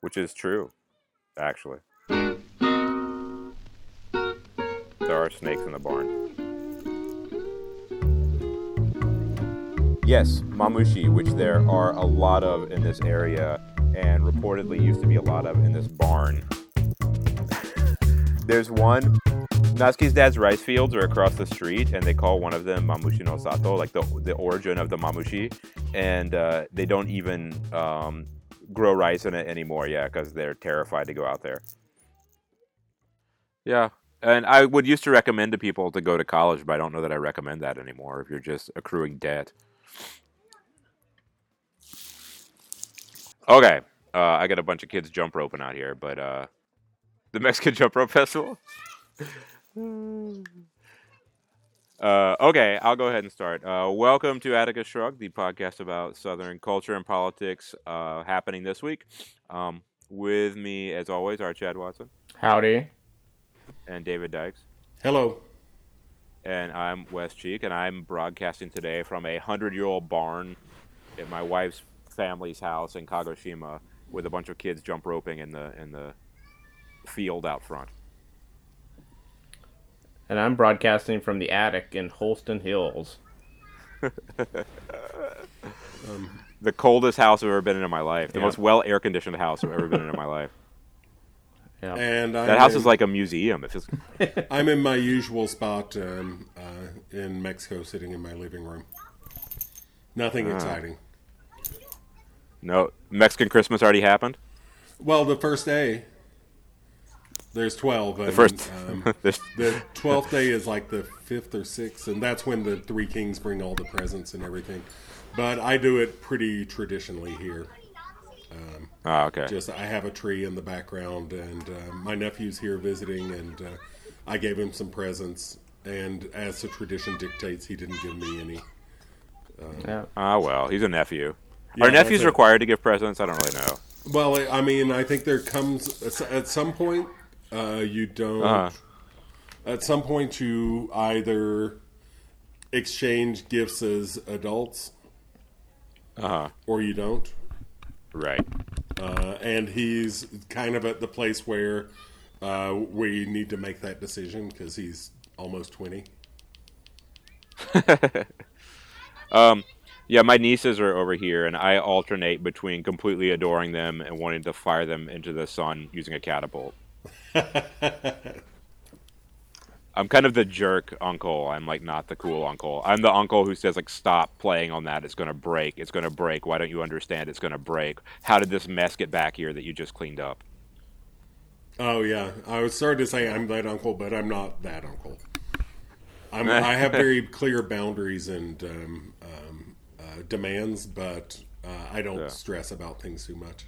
which is true, actually. There are snakes in the barn. Yes, mamushi, which there are a lot of in this area, and reportedly used to be a lot of in this barn. There's one. Natsuki's dad's rice fields are across the street, and they call one of them Mamushi no Sato, like the the origin of the mamushi, and uh, they don't even um, grow rice in it anymore. Yeah, because they're terrified to go out there. Yeah, and I would used to recommend to people to go to college, but I don't know that I recommend that anymore. If you're just accruing debt. Okay, uh, I got a bunch of kids jump roping out here, but uh, the Mexican Jump Rope Festival. Uh, okay, I'll go ahead and start. Uh, welcome to Attica Shrug, the podcast about Southern culture and politics uh, happening this week. Um, with me, as always, are Chad Watson Howdy. and David Dykes. Hello. And I'm Wes Cheek, and I'm broadcasting today from a hundred-year-old barn at my wife's family's house in Kagoshima, with a bunch of kids jump roping in the in the field out front. And I'm broadcasting from the attic in Holston Hills. The coldest house I've ever been in in my life. The Yeah. most well air conditioned house I've ever been in in my life. Yeah. And I'm That house in, is like a museum. It's just I'm in my usual spot um, uh, in Mexico, sitting in my living room. Nothing Ah. exciting. no Mexican Christmas already happened. Well, the first day, there's twelve. The first, um, the twelfth day is like the fifth or sixth, and that's when the three kings bring all the presents and everything. But I do it pretty traditionally here. oh, okay. Just I have a tree in the background, and uh, my nephew's here visiting, and uh, I gave him some presents. And as the tradition dictates, he didn't give me any. Yeah. Ah, well, he's a nephew. Yeah, Are nephews that's required to give presents? I don't really know. Well, I mean, I think there comes at some point uh, you don't. Uh-huh. At some point, you either exchange gifts as adults Uh huh. or you don't. Right. Uh, and he's kind of at the place where uh, we need to make that decision because he's almost twenty. um, Yeah, my nieces are over here, and I alternate between completely adoring them and wanting to fire them into the sun using a catapult. I'm kind of the jerk uncle. I'm like not the cool uncle. I'm the uncle who says like stop playing on that. It's going to break. It's going to break. Why don't you understand? It's going to break. How did this mess get back here that you just cleaned up? Oh yeah, I was sorry to say I'm that uncle, but I'm not that uncle. I'm, I have very clear boundaries and um, um, uh, demands, but uh, I don't Yeah. stress about things too much.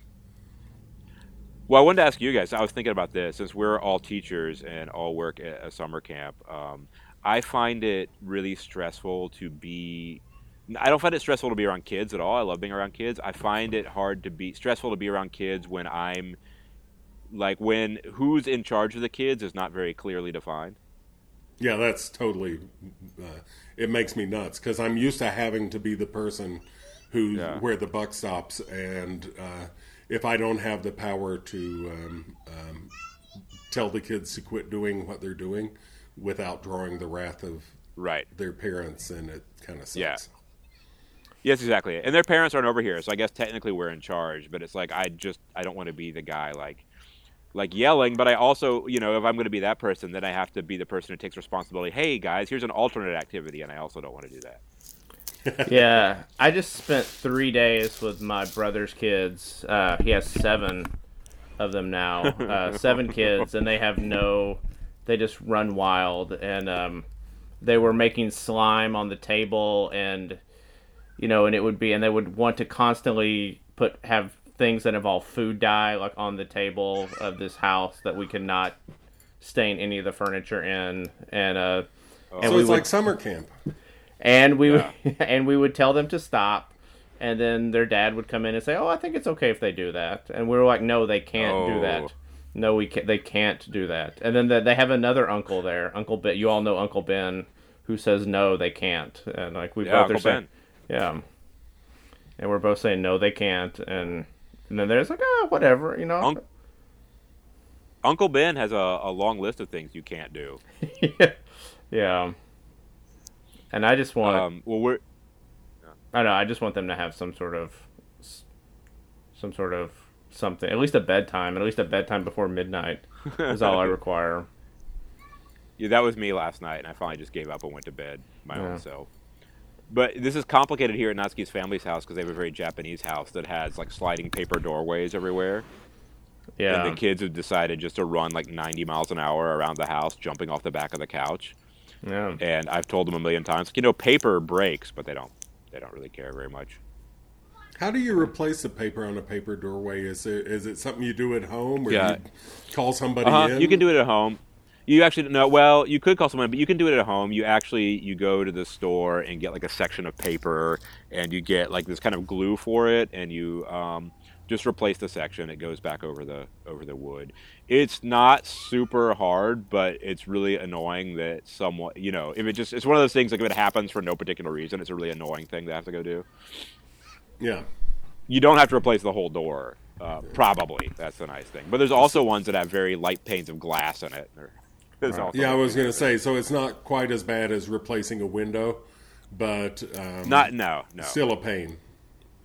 Well, I wanted to ask you guys. I was thinking about this since we're all teachers and all work at a summer camp. Um, I find it really stressful to be. I don't find it stressful to be around kids at all. I love being around kids. I find it hard to be stressful to be around kids when I'm like when who's in charge of the kids is not very clearly defined. Yeah, that's totally. Uh, it makes me nuts because I'm used to having to be the person who Yeah. where the buck stops, and uh, if I don't have the power to um, um, tell the kids to quit doing what they're doing without drawing the wrath of Right. their parents, and it kind of sucks. Yeah. Yes, exactly. And their parents aren't over here, so I guess technically we're in charge. But it's like I just I don't want to be the guy like like yelling. But I also you know if I'm going to be that person, then I have to be the person who takes responsibility. Hey guys, here's an alternate activity, and I also don't want to do that. yeah. I just spent three days with my brother's kids. Uh, he has seven of them now. Uh, seven kids, and they have no. They just run wild, and um, they were making slime on the table, and you know, and it would be, and they would want to constantly put have things that involve food dye like on the table of this house that we could not stain any of the furniture in, and uh, and So it's would like summer camp. And we would and we would tell them to stop and then their dad would come in and say oh i think it's okay if they do that and we were like no they can't do Oh. that no we can't they can't do that and then the, they have another uncle there uncle ben you all know uncle ben who says no they can't and like we Yeah, both are Uncle saying Ben. yeah and we're both saying no they can't and And then there's like, oh, whatever, you know. Unc- Uncle Ben has a, a long list of things you can't do. yeah. And I just want, Um, well, we're I don't know, I just want them to have some sort of, some sort of something, at least a bedtime, at least a bedtime before midnight is all I require. Yeah, that was me last night, and I finally just gave up and went to bed my Yeah. own self. But this is complicated here at Natsuki's family's house because they have a very Japanese house that has like sliding paper doorways everywhere. Yeah. And the kids have decided just to run like 90 miles an hour around the house, jumping off the back of the couch. Yeah. And I've told them a million times, you know, paper breaks, but they don't. They don't really care very much. How do you replace the paper on a paper doorway? Is it is it something you do at home, or Yeah. you call somebody Uh-huh. in? You can do it at home. You actually no. Well, you could call someone, but you can do it at home. You actually you go to the store and get like a section of paper, and you get like this kind of glue for it, and you um, just replace the section. It goes back over the over the wood. It's not super hard, but it's really annoying that someone you know if it just it's one of those things like if it happens for no particular reason, it's a really annoying thing to have to go do. Yeah. You don't have to replace the whole door. Uh, probably that's the nice thing. But there's also ones that have very light panes of glass in it. Also Yeah, I was going to say, so it's not quite as bad as replacing a window, but um, Not no no. Still a pain.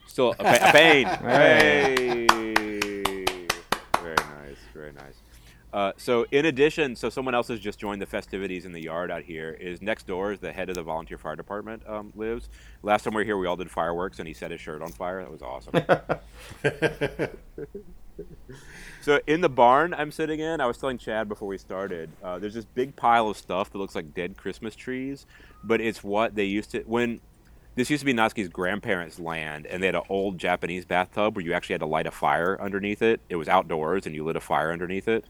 Still a, pa- a pain. hey. Very nice. Very nice. Uh, so in addition, so someone else has just joined the festivities in the yard out here. Is next door is the head of the volunteer fire department um, lives. Last time we were here, we all did fireworks, and he set his shirt on fire. That was awesome. So in the barn I'm sitting in, I was telling Chad before we started. Uh, there's this big pile of stuff that looks like dead Christmas trees, but it's what they used to when. This used to be Natsuki's grandparents' land, and they had an old Japanese bathtub where you actually had to light a fire underneath it. It was outdoors, and you lit a fire underneath it.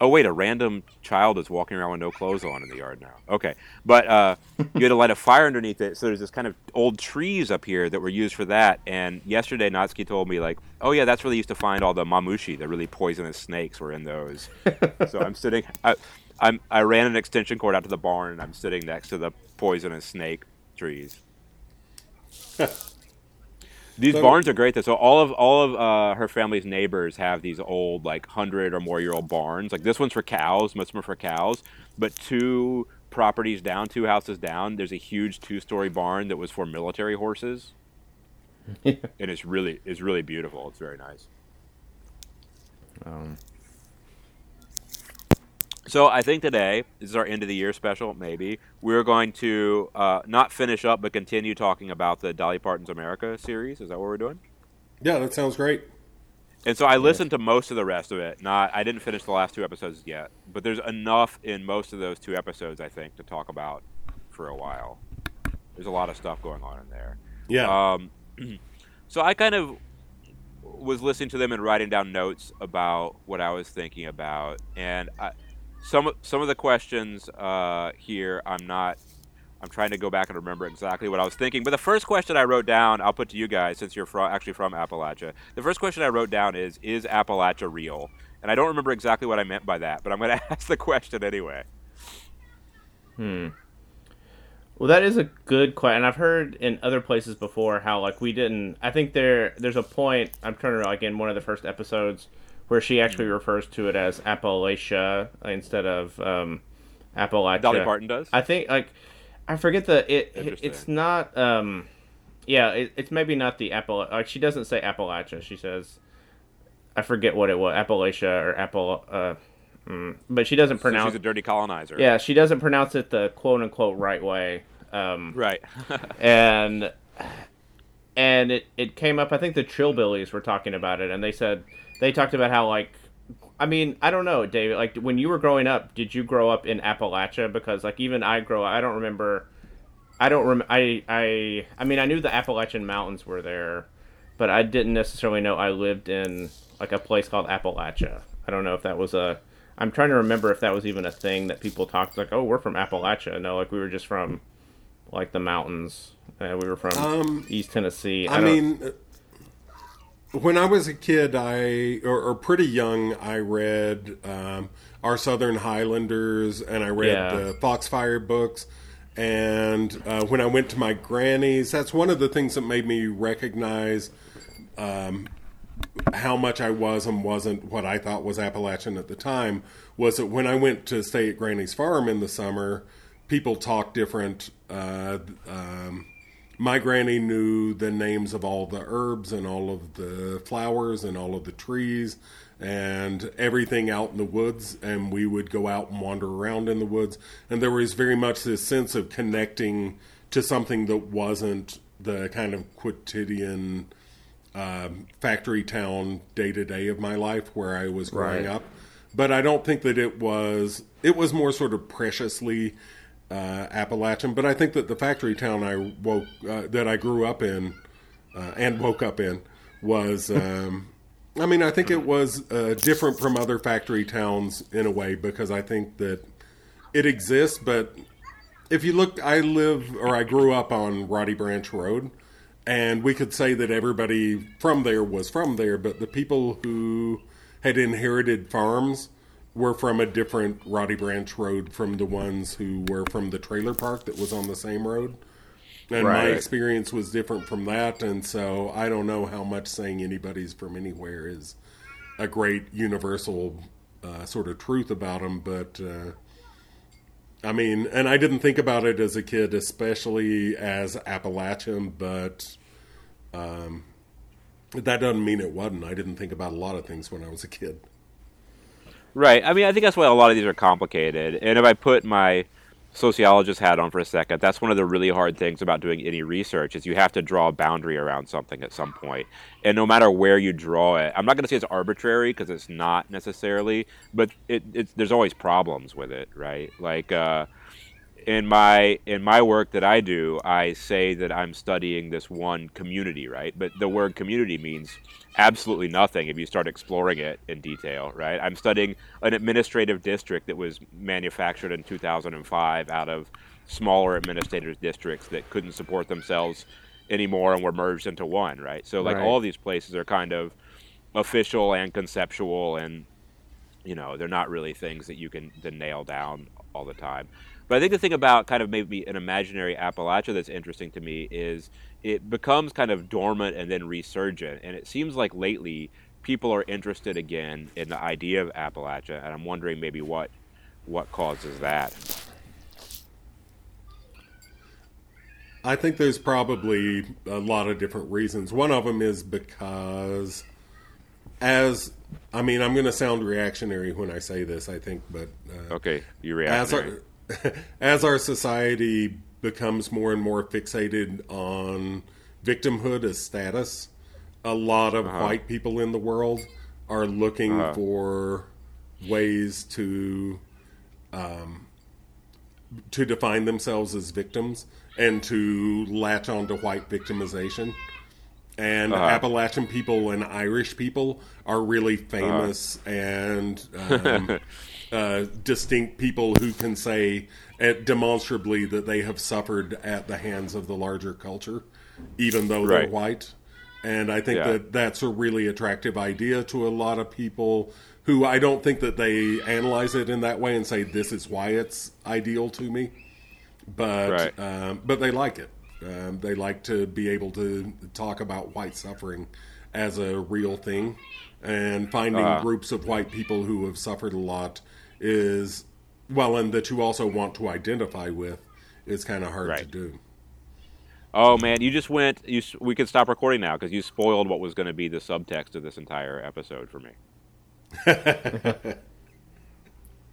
Oh wait, a random child is walking around with no clothes on in the yard now. Okay, but uh, you had to light a fire underneath it. So there's this kind of old trees up here that were used for that. And yesterday, Natsuki told me like, oh yeah, that's where they used to find all the mamushi, the really poisonous snakes, were in those. so I'm sitting, I, I'm, I ran an extension cord out to the barn, and I'm sitting next to the poisonous snake trees. These So- barns are great. Though. So all of all of uh, her family's neighbors have these old, like hundred or more year old barns. Like this one's for cows. Most of them are for cows. But two properties down, two houses down, there's a huge two story barn that was for military horses, and it's really it's really beautiful. It's very nice. Um, So I think today this is our end of the year special. Maybe we're going to uh, not finish up, but continue talking about the Dolly Parton's America series. Is that what we're doing? Yeah, that sounds great. And so I listened to most of the rest of it. Not I didn't finish the last two episodes yet, but there's enough in most of those two episodes I think to talk about for a while. There's a lot of stuff going on in there. Yeah. Um, so I kind of was listening to them and writing down notes about what I was thinking about, and I, some some of the questions uh, here I'm not. I'm trying to go back and remember exactly what I was thinking. But the first question I wrote down, I'll put to you guys since you're from, actually from Appalachia. The first question I wrote down is Is Appalachia real? And I don't remember exactly what I meant by that, but I'm going to ask the question anyway. hmm. Well, that is a good question. And I've heard in other places before how like we didn't. I think there there's a point. I'm trying to like in one of the first episodes where she actually refers to it as Appalachia instead of um, Appalachia. Dolly Parton does? I think like I forget the it. it it's not. Um, yeah, it, it's maybe not the Appal. Like she doesn't say Appalachia. She says, I forget what it was, Appalachia or Apple. Uh, mm, but she doesn't So pronounce. she's a dirty colonizer. yeah, she doesn't pronounce it the quote unquote right way. Um, Right. and and it, it came up. I think the Trillbillies were talking about it, and they said they talked about how like, I mean, I don't know, David. Like when you were growing up, did you grow up in Appalachia? Because like even I grow, I don't remember. I don't rem. I I I mean, I knew the Appalachian Mountains were there, but I didn't necessarily know I lived in like a place called Appalachia. I don't know if that was a. I'm trying to remember if that was even a thing that people talked like, oh, we're from Appalachia. No, like we were just from like the mountains. Uh, we were from Um, East Tennessee. I don't- mean, uh, when I was a kid, I or, or pretty young, I read um, our Southern Highlanders, and I read Yeah. the Foxfire books. And uh, when I went to my granny's, that's one of the things that made me recognize um, how much I was and wasn't what I thought was Appalachian at the time was that when I went to stay at Granny's farm in the summer, people talk different. Uh, um, my granny knew the names of all the herbs and all of the flowers and all of the trees and everything out in the woods and we would go out and wander around in the woods and there was very much this sense of connecting to something that wasn't the kind of quotidian um, factory town day to day of my life where I was growing Right. up. But I don't think that it was. It was more sort of preciously uh, Appalachian. But I think that the factory town I woke uh, that I grew up in uh, and woke up in was. Um, I mean, I think it was uh, different from other factory towns in a way because I think that it exists, but if you look, I live or I grew up on Roddy Branch Road, and we could say that everybody from there was from there, but the people who had inherited farms were from a different Roddy Branch Road from the ones who were from the trailer park that was on the same road. And my experience was different from that, and so I don't know how much saying anybody's from anywhere is a great universal uh, sort of truth about them, but. Uh, I mean, and I didn't think about it as a kid, especially as Appalachian, but um, that doesn't mean it wasn't. I didn't think about a lot of things when I was a kid. Right. I mean, I think that's why a lot of these are complicated. And if I put my sociologist hat on for a second, that's one of the really hard things about doing any research is you have to draw a boundary around something at some point. And no matter where you draw it, I'm not going to say it's arbitrary because it's not necessarily, but it, there's always problems with it, right? Like uh, in my in my work that I do, I say that I'm studying this one community, right? But the word community means absolutely nothing if you start exploring it in detail, right? I'm studying an administrative district that was manufactured in 2005 out of smaller administrative districts that couldn't support themselves anymore and were merged into one, right? So like Right. all these places are kind of official and conceptual and you know they're not really things that you can then nail down all the time. But i think the thing about kind of maybe an imaginary appalachia that's interesting to me is it becomes kind of dormant and then resurgent. And it seems like lately people are interested again in the idea of appalachia and i'm wondering maybe what what causes that. I think there's probably a lot of different reasons. One of them is because, as I mean, I'm going to sound reactionary when I say this, I think, but uh, okay you as our as our society becomes more and more fixated on victimhood as status, a lot of white people in the world are looking for ways to um, to define themselves as victims and to latch onto white victimization. And Uh-huh. Appalachian people and Irish people are really famous and um, uh, distinct people who can say uh, demonstrably that they have suffered at the hands of the larger culture, even though they're white. And I think Yeah. that that's a really attractive idea to a lot of people who I don't think that they analyze it in that way and say this is why it's ideal to me, but Right. um, but they like it. Um, they like to be able to talk about white suffering as a real thing, and finding Uh-huh. groups of white people who have suffered a lot is well, and that you also want to identify with is kind of hard to do. oh man you just went you we could stop recording now because you spoiled what was going to be the subtext of this entire episode for me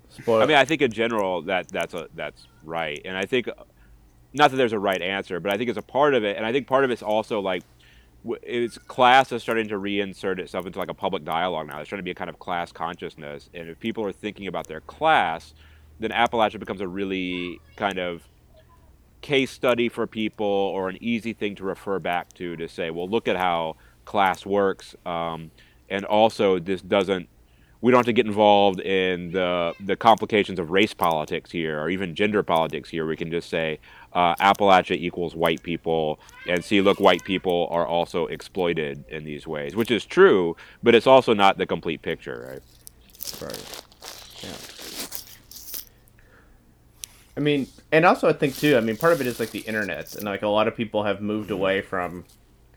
Spoil- I mean, I think in general that that's a that's right, and I think not that there's a right answer, but I think it's a part of it, and I think part of it's also like it's class is starting to reinsert itself into like a public dialogue now. It's trying to be a kind of class consciousness, and if people are thinking about their class, then Appalachia becomes a really kind of case study for people or an easy thing to refer back to to say, well, look at how class works, um, and also this doesn't. We don't have to get involved in the the complications of race politics here, or even gender politics here. We can just say uh, Appalachia equals white people, and see, look, white people are also exploited in these ways, which is true, but it's also not the complete picture, right? Right. Yeah. I mean, and also I think too. I mean, part of it is like the internet, and like a lot of people have moved away from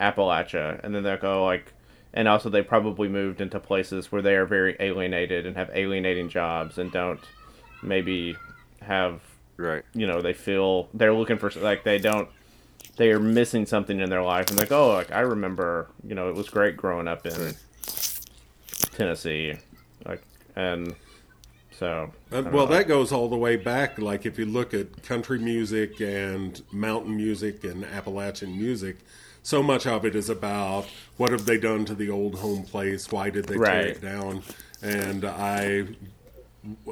Appalachia, and then they'll go like, and also they probably moved into places where they are very alienated and have alienating jobs and don't maybe have Right. you know they feel they're looking for like they don't they are missing something in their life and like oh like I remember you know it was great growing up in Tennessee like and so I Uh, well, know. that goes all the way back. Like if you look at country music and mountain music and Appalachian music, so much of it is about what have they done to the old home place? Why did they tear it down? And I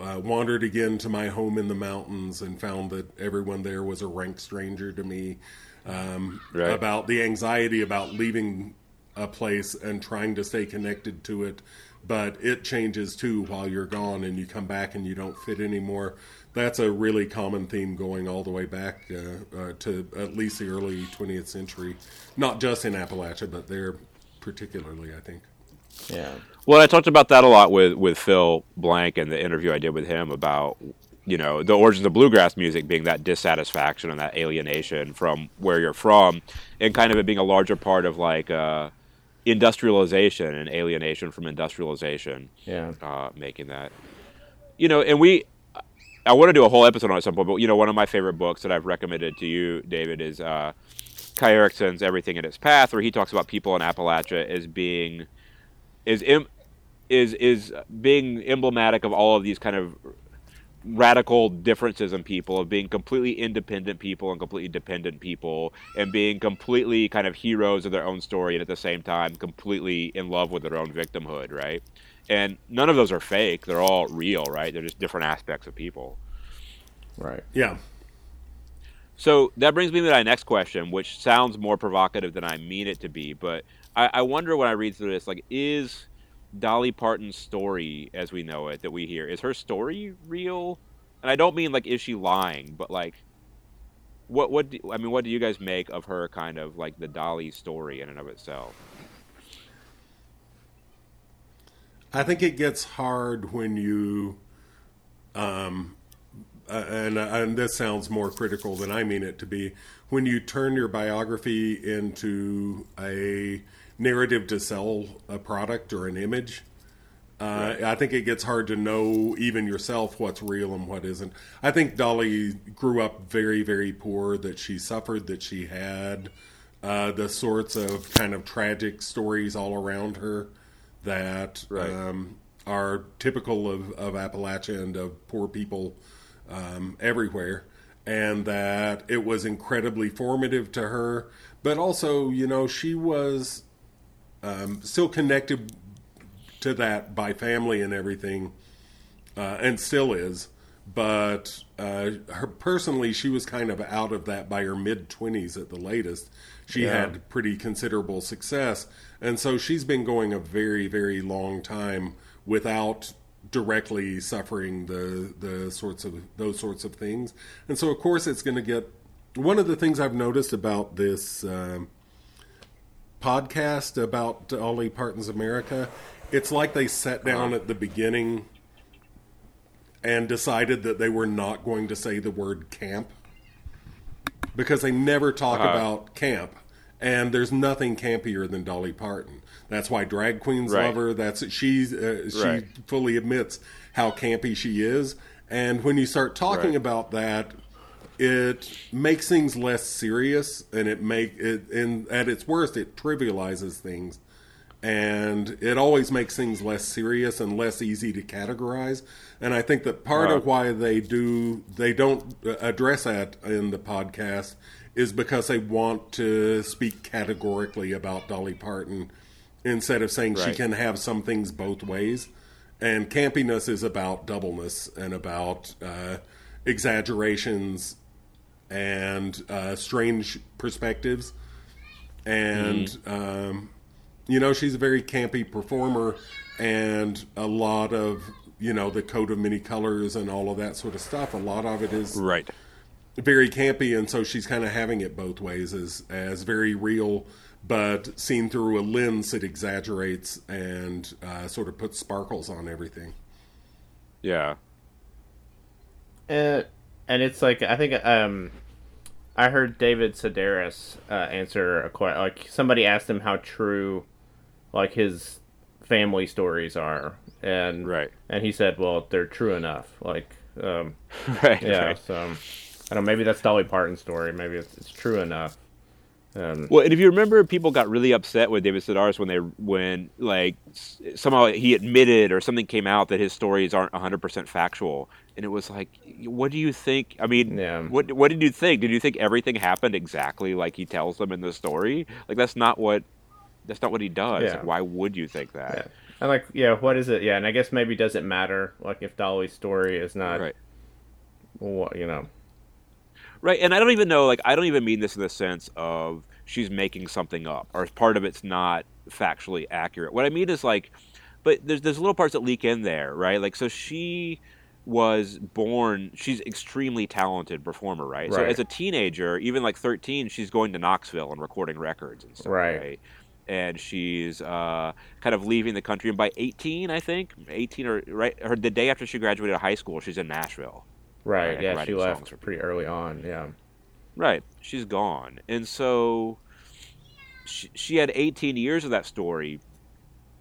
uh, wandered again to my home in the mountains and found that everyone there was a rank stranger to me. Um, Right. About the anxiety about leaving a place and trying to stay connected to it, but it changes too while you're gone and you come back and you don't fit anymore. That's a really common theme going all the way back uh, uh, to at least the early 20th century, not just in Appalachia, but there particularly, I think. yeah Well, I talked about that a lot with with Phil Blank in the interview I did with him about you know the origins of bluegrass music being that dissatisfaction and that alienation from where you're from, and kind of it being a larger part of like uh, industrialization and alienation from industrialization, yeah uh, making that you know, and we. I want to do a whole episode on it at some point, but you know, one of my favorite books that I've recommended to you, David, is uh, Kai Erikson's "Everything in Its Path," where he talks about people in Appalachia as being is Im- is is being emblematic of all of these kind of radical differences in people of being completely independent people and completely dependent people and being completely kind of heroes of their own story and at the same time completely in love with their own victimhood right and none of those are fake they're all real right they're just different aspects of people right Yeah. so that brings me to my next question, which sounds more provocative than I mean it to be. But I, I wonder when I read through this, like, is Dolly Parton's story, as we know it, that we hear, is her story real? And I don't mean like, is she lying? But like, what what do, I mean, what do you guys make of her kind of like the Dolly story in and of itself? I think it gets hard when you, um, uh, and and this sounds more critical than I mean it to be. When you turn your biography into a narrative to sell a product or an image, uh, I think it gets hard to know even yourself what's real and what isn't. I think Dolly grew up very, very poor. That she suffered. That she had uh, the sorts of kind of tragic stories all around her that Right. um, are typical of, of Appalachia and of poor people um, everywhere. And that it was incredibly formative to her, but also, you know, she was um, still connected to that by family and everything, uh, and still is. But uh, her personally, she was kind of out of that by her mid twenties at the latest. She Yeah. had pretty considerable success, and so she's been going a very, very long time without directly suffering the the sorts of those sorts of things. And so, of course, it's going to get. One of the things I've noticed about this. Um, podcast about Dolly Parton's America, it's like they sat down at the beginning and decided that they were not going to say the word camp because they never talk Uh-huh. about camp. And there's nothing campier than Dolly Parton. That's why drag queens Right. love her. That's she. Uh, she Right. fully admits how campy she is. And when you start talking Right. about that, it makes things less serious, and it make it. And at its worst, it trivializes things, and it always makes things less serious and less easy to categorize. And I think that part of why they do they don't address that in the podcast is because they want to speak categorically about Dolly Parton instead of saying she can have some things both ways. And campiness is about doubleness and about uh, exaggerations and uh, strange perspectives. And, um, you know, she's a very campy performer, and a lot of, you know, the coat of many colors and all of that sort of stuff, a lot of it is Right. Very campy, and so she's kind of having it both ways as as very real, but seen through a lens that exaggerates and uh, sort of puts sparkles on everything. Yeah. and and it's like I think um, I heard David Sedaris uh, answer a question. Like somebody asked him how true like his family stories are, and Right. and he said, well, they're true enough. Like, um, right. yeah, right. so I don't know. Maybe that's Dolly Parton's story. Maybe it's, it's true enough. Um, Well, and if you remember, people got really upset with David Sedaris when they when like somehow he admitted or something came out that his stories aren't 100% factual, and it was like, what do you think? I mean, Yeah. what what did you think? Did you think everything happened exactly like he tells them in the story? Like that's not what that's not what he does. Yeah. Like, why would you think that? yeah. And like, yeah, what is it? Yeah, and I guess maybe does it matter? Like, if Dolly's story is not, Right. what you know, Right, and I don't even know. Like, I don't even mean this in the sense of she's making something up, or part of it's not factually accurate. What I mean is like, but there's there's little parts that leak in there, right? Like, so she was born. She's extremely talented performer, right? right? So as a teenager, even like 13, she's going to Knoxville and recording records and stuff, Right. right? And she's uh, kind of leaving the country. And by 18, I think 18 or right, her the day after she graduated high school, she's in Nashville. Right? Right, yeah, she left pretty early on. Yeah, Right. She's gone. And so she, she had 18 years of that story.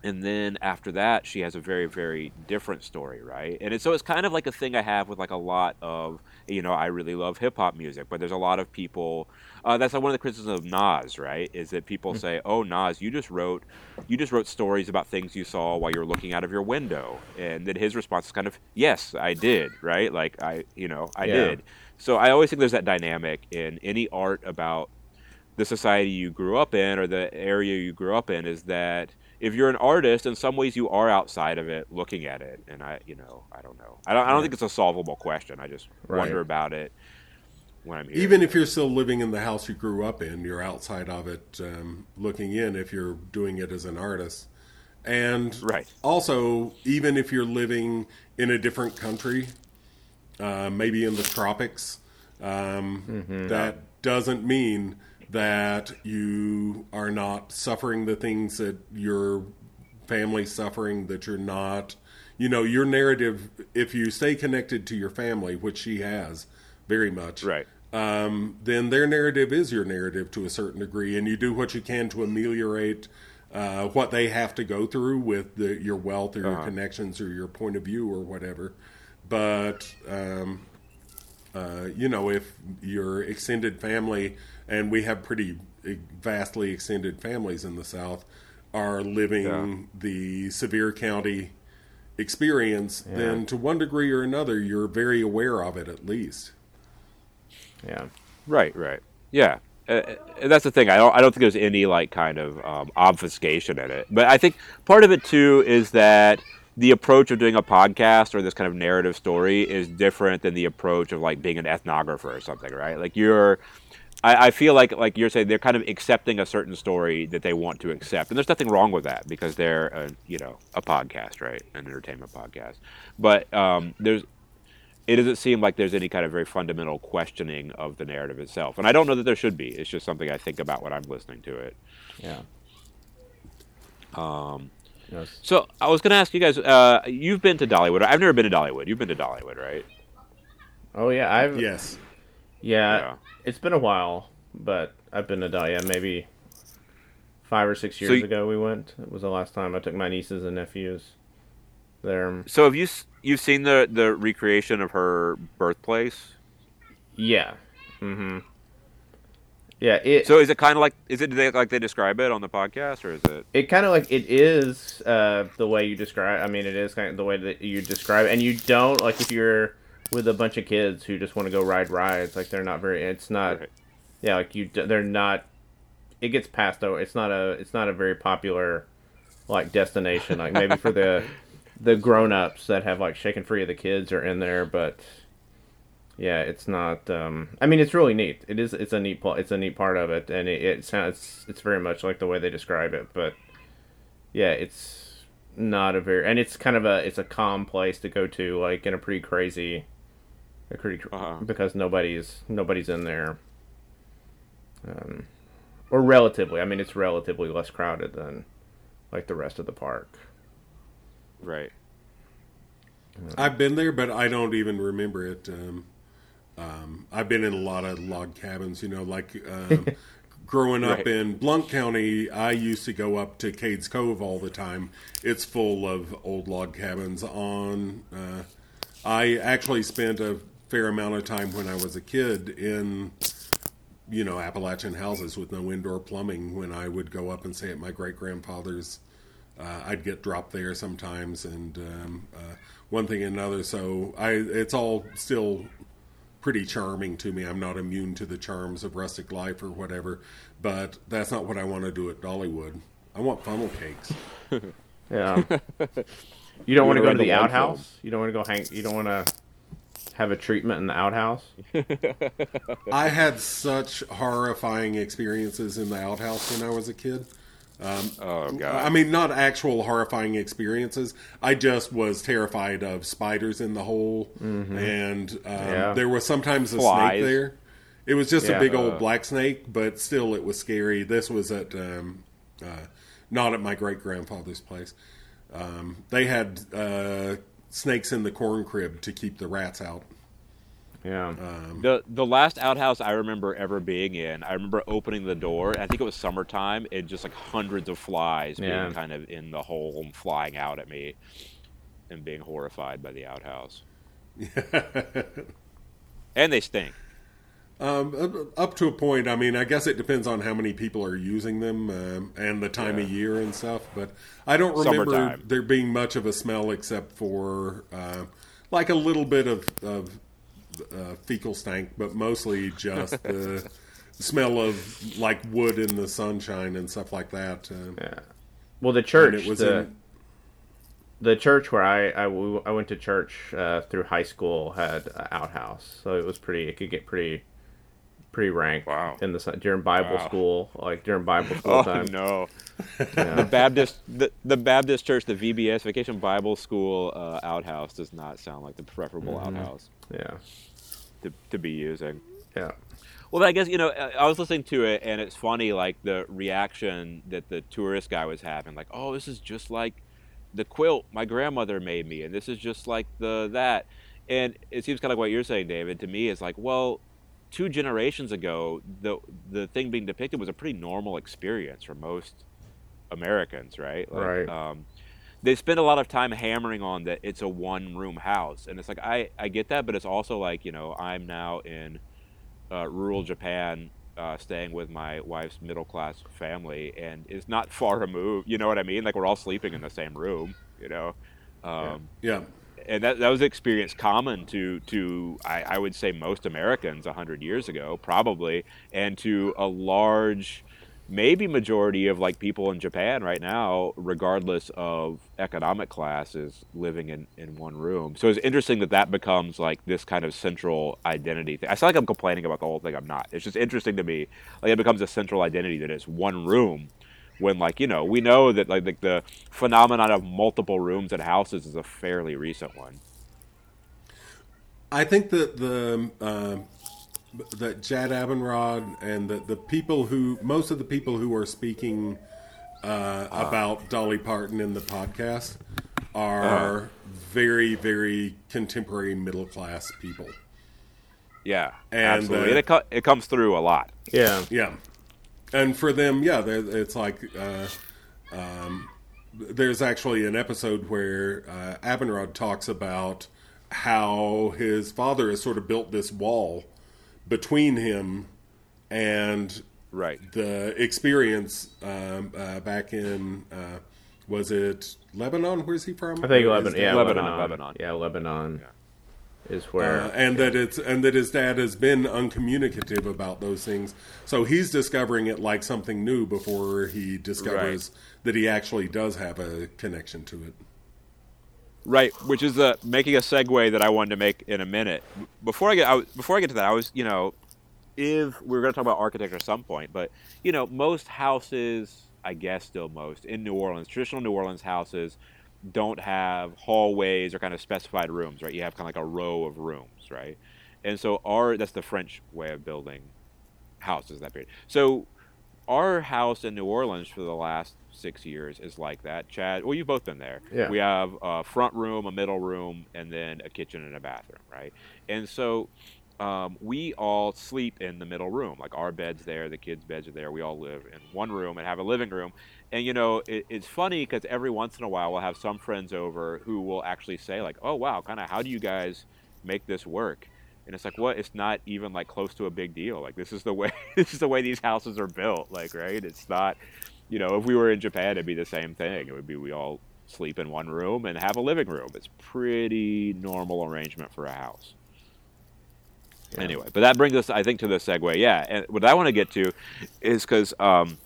And then after that, she has a very, very different story, right? And it, so it's kind of like a thing I have with like a lot of, you know, I really love hip hop music, but there's a lot of people. Uh, that's like one of the criticisms of Nas, right? Is that people say, "Oh, Nas, you just wrote, you just wrote stories about things you saw while you were looking out of your window," and then his response is kind of, "Yes, I did," right? Like I, you know, I Yeah. did. So I always think there's that dynamic in any art about the society you grew up in or the area you grew up in is that if you're an artist, in some ways you are outside of it, looking at it. And I, you know, I don't know. I don't. I don't think it's a solvable question. I just Right. wonder about it when I'm here. Even if you're still living in the house you grew up in, you're outside of it, um, looking in. If you're doing it as an artist, and Right. also even if you're living in a different country, uh, maybe in the tropics, um, that doesn't mean that you are not suffering the things that your family's suffering. That you're not, you know, your narrative. If you stay connected to your family, which she has very much, right. um, then their narrative is your narrative to a certain degree, and you do what you can to ameliorate uh, what they have to go through with the, your wealth or your Uh-huh. connections or your point of view or whatever. But um, uh, you know, if your extended family, and we have pretty vastly extended families in the South, are living Yeah. the Sevier County experience, then to one degree or another, you're very aware of it at least. yeah, Right, right. Yeah. Uh, uh, that's the thing. I don't. I don't think there's any like kind of um, obfuscation in it. But I think part of it too is that the approach of doing a podcast or this kind of narrative story is different than the approach of like being an ethnographer or something, right? Like you're. I, I feel like like you're saying they're kind of accepting a certain story that they want to accept, and there's nothing wrong with that because they're a, you know a podcast, right? An entertainment podcast. But um, there's it doesn't seem like there's any kind of very fundamental questioning of the narrative itself. And I don't know that there should be. It's just something I think about when I'm listening to it. yeah. Um, Yes. so I was going to ask you guys, uh, you've been to Dollywood. I've never been to Dollywood. You've been to Dollywood, right? Oh yeah, I've Yes. yeah, Yeah. It's been a while, but I've been to Dahlia maybe five or six years you- ago. We went. It was the last time I took my nieces and nephews there. So have you you've seen the the recreation of her birthplace? Yeah. Mm-hmm. Yeah. It So is it kind of like is it they, like they describe it on the podcast, or is it? it kind of like it is uh, the way you describe. I mean, it is kind of the way that you describe, it. and you don't like if you're with a bunch of kids who just want to go ride rides. Like they're not very. It's not. Right. Yeah, like you. They're not. It gets passed over. It's not a. It's not a very popular, like destination. Like maybe for the, the grown ups that have like shaken free of the kids are in there, but. Yeah, it's not. Um, I mean, it's really neat. It is. It's a neat. It's a neat part of it, and it, it sounds. It's very much like the way they describe it. But yeah, it's not a very. And it's kind of a. It's a calm place to go to, like in a pretty crazy. A pretty cr- Uh-huh. because nobody's nobody's in there. Um, or relatively. I mean, it's relatively less crowded than like the rest of the park. Right. I've been there, but I don't even remember it. Um, um, I've been in a lot of log cabins, you know, like um, growing up Right. in Blount County, I used to go up to Cades Cove all the time. It's full of old log cabins. On, uh, I actually spent a fair amount of time when I was a kid in, you know, Appalachian houses with no indoor plumbing. When I would go up and stay at my great grandfather's, uh, I'd get dropped there sometimes, and um, uh, one thing and another. So I, it's all still pretty charming to me. I'm not immune to the charms of rustic life or whatever, but that's not what I want to do at Dollywood. I want funnel cakes. Yeah. You don't want to go to the the one outhouse. You don't want to go hang. You don't want to have a treatment in the outhouse. I had such horrifying experiences in the outhouse when I was a kid. Oh god. I mean, not actual horrifying experiences. I just was terrified of spiders in the hole, and um, Yeah. there was sometimes a Flies. snake there. It was just Yeah. a big old Uh. black snake, but still, it was scary. This was at um, uh, not at my great grandfather's place. Um, they had uh, snakes in the corn crib to keep the rats out. Yeah. The the last outhouse I remember ever being in, I remember opening the door. I think it was summertime, and just like hundreds of flies Yeah. being kind of in the hole and flying out at me, and being horrified by the outhouse. and they stink. Um, up- up to a point. I mean, I guess it depends on how many people are using them um, and the time of year and stuff. But I don't remember Summertime. there being much of a smell except for uh, like a little bit of, of uh, fecal stank, but mostly just the smell of like wood in the sunshine and stuff like that. Uh, yeah. Well, the church. it was the, in, the church where I I went to church uh, through high school had an outhouse, so it was pretty. It could get pretty pretty rank Wow. in the sun during Bible Wow. school, like during Bible school Oh time. no! Yeah. The Baptist the, the Baptist Church, the VBS Vacation Bible School uh, outhouse does not sound like the preferable outhouse Yeah, to, to be using. yeah, Well, I guess you know I I was listening to it, and it's funny, like the reaction that the tourist guy was having, like, "Oh, this is just like the quilt my grandmother made me, and this is just like the that." And it seems kind of like what you're saying, David. To me, it's like, well, two generations ago, the the thing being depicted was a pretty normal experience for most Americans, right? Like, Right. Um, they spend a lot of time hammering on that it's a one room house, and it's like I I get that, but it's also like you know I'm now in uh, rural Japan, uh, staying with my wife's middle class family, and it's not far removed. You know what I mean? Like we're all sleeping in the same room. You know, um, yeah. and that that was an experience common to to I, I would say most Americans hundred years ago, probably, and to a large. Maybe majority of like people in Japan right now, regardless of economic class, is living in, in one room. So it's interesting that that becomes like this kind of central identity thing. I sound like I'm complaining about the whole thing. I'm not. It's just interesting to me. Like it becomes a central identity that it's one room when like you know we know that like, like the phenomenon of multiple rooms and houses is a fairly recent one I think that the uh, that Jad Abumrad and the the people who most of the people who are speaking uh, about Dolly Parton in the podcast are very very contemporary middle class people. yeah And, absolutely. uh, it, co- it comes through a lot. Yeah, Yeah, and for them, yeah, it's like uh, um, there's actually an episode where uh, Abumrad talks about how his father has sort of built this wall between him and right the experience um, uh, back in uh, was it Lebanon? Where's he from? I think Or Lebanon. Yeah, Lebanon, Lebanon. Lebanon. Yeah, Lebanon is where. Uh, and that it's and that his dad has been uncommunicative about those things. So he's discovering it like something new before he discovers that he actually does have a connection to it. Right, which is uh, making a segue that I wanted to make in a minute. Before I get I, before I get to that, I was you know, if we are going to talk about architecture at some point, but you know, most houses, I guess, still most in New Orleans, traditional New Orleans houses don't have hallways or kind of specified rooms, right? You have kind of like a row of rooms, right? And so our that's the French way of building houses that period. So our house in New Orleans for the last six years is like that. Chad, well, you've both been there. Yeah. We have a front room, a middle room, and then a kitchen and a bathroom, right? And so um, we all sleep in the middle room. Like our bed's there, the kids' beds are there. We all live in one room and have a living room. And you know, it, it's funny because every once in a while we'll have some friends over who will actually say like, "Oh wow, kind of how do you guys make this work?" And it's like, what? It's not even like close to a big deal. Like this is the way this is the way these houses are built. Like right? It's not. You know, if we were in Japan, it'd be the same thing. It would be we all sleep in one room and have a living room. It's pretty normal arrangement for a house. Yeah. Anyway, but that brings us, I think, to the segue. Yeah, and what I want to get to is because um,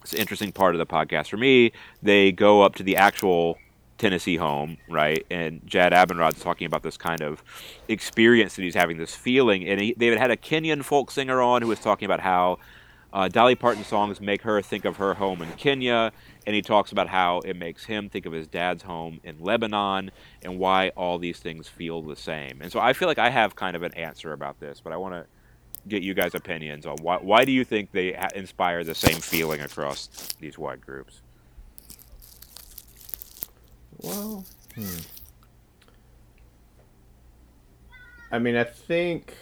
it's an interesting part of the podcast for me. They go up to the actual Tennessee home, right? And Jad Abumrad's talking about this kind of experience that he's having, this feeling. And he, they had a Kenyan folk singer on who was talking about how uh, Dolly Parton songs make her think of her home in Kenya, and he talks about how it makes him think of his dad's home in Lebanon and why all these things feel the same. And so I feel like I have kind of an answer about this, but I want to get you guys' opinions on why, why do you think they inspire the same feeling across these wide groups? Well, hmm. I mean, I think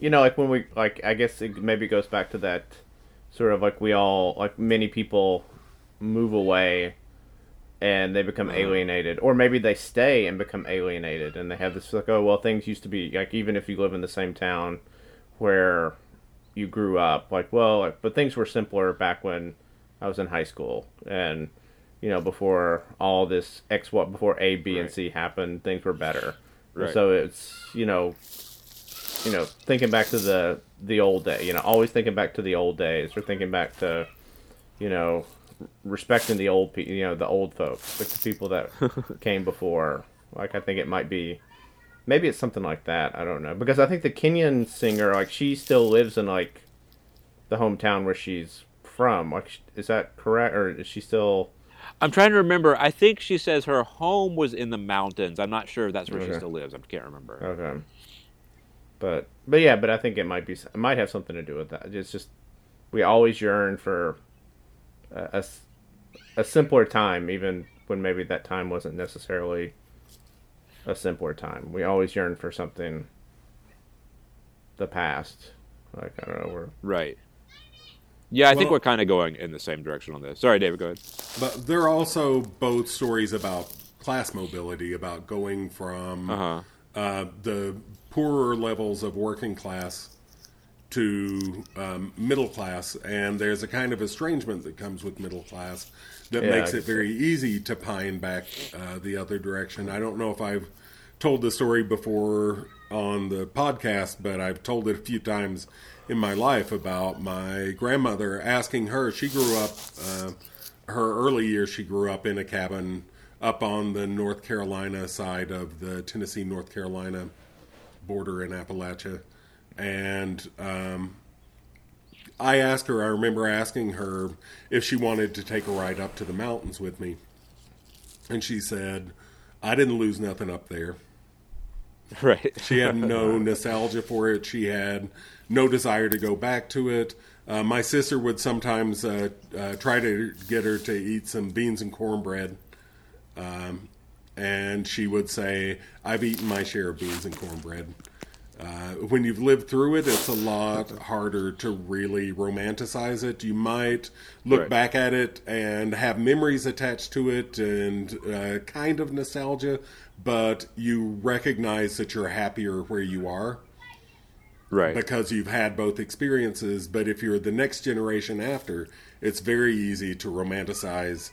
you know, like when we like, I guess it maybe goes back to that sort of like we all like many people move away and they become uh-huh. alienated or maybe they stay and become alienated and they have this like oh well things used to be like even if you live in the same town where you grew up like well but things were simpler back when i was in high school and you know before all this x what before a b right. and c happened things were better right. so it's you know you know thinking back to the the old day. You know, always thinking back to the old days, or thinking back to, you know, respecting the old people. You know, the old folks, like the people that came before. Like I think it might be, maybe it's something like that. I don't know because I think the Kenyan singer, like she still lives in like, the hometown where she's from. Like, is that correct, or is she still? I'm trying to remember. I think she says her home was in the mountains. I'm not sure if that's where okay. she still lives. I can't remember. Okay. But but yeah, but I think it might be it might have something to do with that. It's just we always yearn for a, a, a simpler time, even when maybe that time wasn't necessarily a simpler time. We always yearn for something the past. Like I don't know, we're right. Yeah, I well, think we're kind of going in the same direction on this. Sorry, David, go ahead. But there are also both stories about class mobility, about going from uh-huh. uh, the poorer levels of working class to um, middle class, and there's a kind of estrangement that comes with middle class that yeah, makes it very easy to pine back uh, the other direction. I don't know if I've told the story before on the podcast, but I've told it a few times in my life about my grandmother asking her. She grew up, uh, her early years, she grew up in a cabin up on the North Carolina side of the Tennessee North Carolina border in Appalachia, and um, I asked her. I remember asking her if she wanted to take a ride up to the mountains with me, and she said, "I didn't lose nothing up there." Right. she had no nostalgia for it. She had no desire to go back to it. Uh, my sister would sometimes uh, uh, try to get her to eat some beans and cornbread. Um, and she would say, I've eaten my share of beans and cornbread. Uh, when you've lived through it, it's a lot harder to really romanticize it. You might look right. back at it and have memories attached to it and uh, kind of nostalgia, but you recognize that you're happier where you are. Right. Because you've had both experiences. But if you're the next generation after, it's very easy to romanticize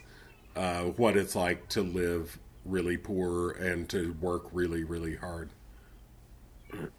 uh, what it's like to live really poor and to work really, really hard.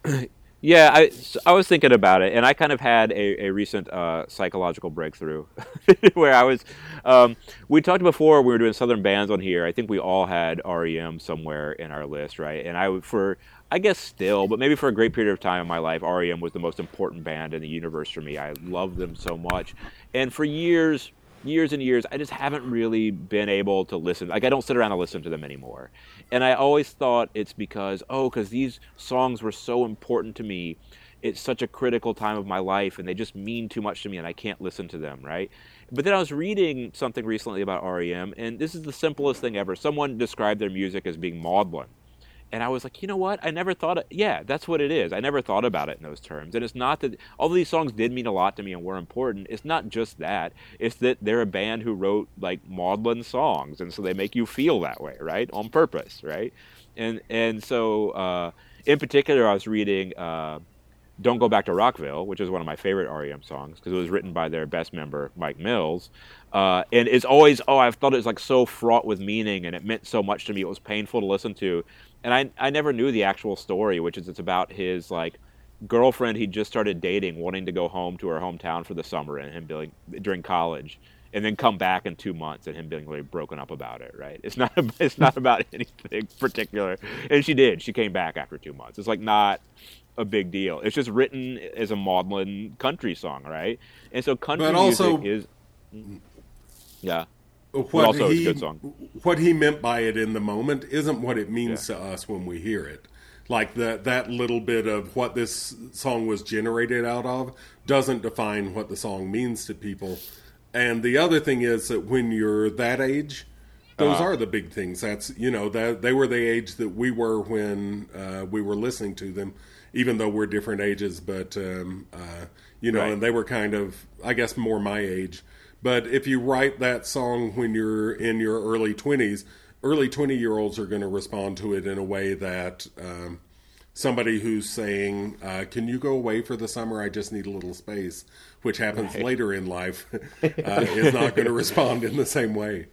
yeah, I, I was thinking about it, and I kind of had a, a recent uh, psychological breakthrough where I was. Um, we talked before we were doing Southern bands on here. I think we all had REM somewhere in our list, right? And I for I guess still, but maybe for a great period of time in my life, REM was the most important band in the universe for me. I loved them so much, and for years years and years, I just haven't really been able to listen. Like, I don't sit around and listen to them anymore. And I always thought it's because, oh, because these songs were so important to me. It's such a critical time of my life, and they just mean too much to me, and I can't listen to them, right? But then I was reading something recently about REM, and this is the simplest thing ever. Someone described their music as being maudlin. And I was like, you know what? I never thought. Of, yeah, that's what it is. I never thought about it in those terms. And it's not that all these songs did mean a lot to me and were important. It's not just that. It's that they're a band who wrote like maudlin songs, and so they make you feel that way, right, on purpose, right? And and so uh, in particular, I was reading. Uh, don't Go Back to Rockville, which is one of my favorite REM songs because it was written by their best member, Mike Mills. Uh, and it's always, oh, I've thought it was like so fraught with meaning and it meant so much to me. It was painful to listen to and I I never knew the actual story, which is it's about his like girlfriend he just started dating, wanting to go home to her hometown for the summer, and him being during college, and then come back in two months, and him being really broken up about it. Right? It's not it's not about anything particular, and she did. She came back after two months. It's like not a big deal. It's just written as a maudlin country song, right? And so country but also, music is mm-hmm. yeah what also he, What he meant by it in the moment isn't what it means yeah. to us when we hear it. Like that that little bit of what this song was generated out of doesn't define what the song means to people. And the other thing is that when you're that age, those uh are the big things. That's you know that they were the age that we were when uh, we were listening to them, even though we're different ages. But um, uh, you know, right. and they were kind of, I guess, more my age. But if you write that song when you're in your early 20s, early 20 year olds are going to respond to it in a way that um, somebody who's saying, uh, Can you go away for the summer? I just need a little space, which happens right. later in life, uh, is not going to respond in the same way.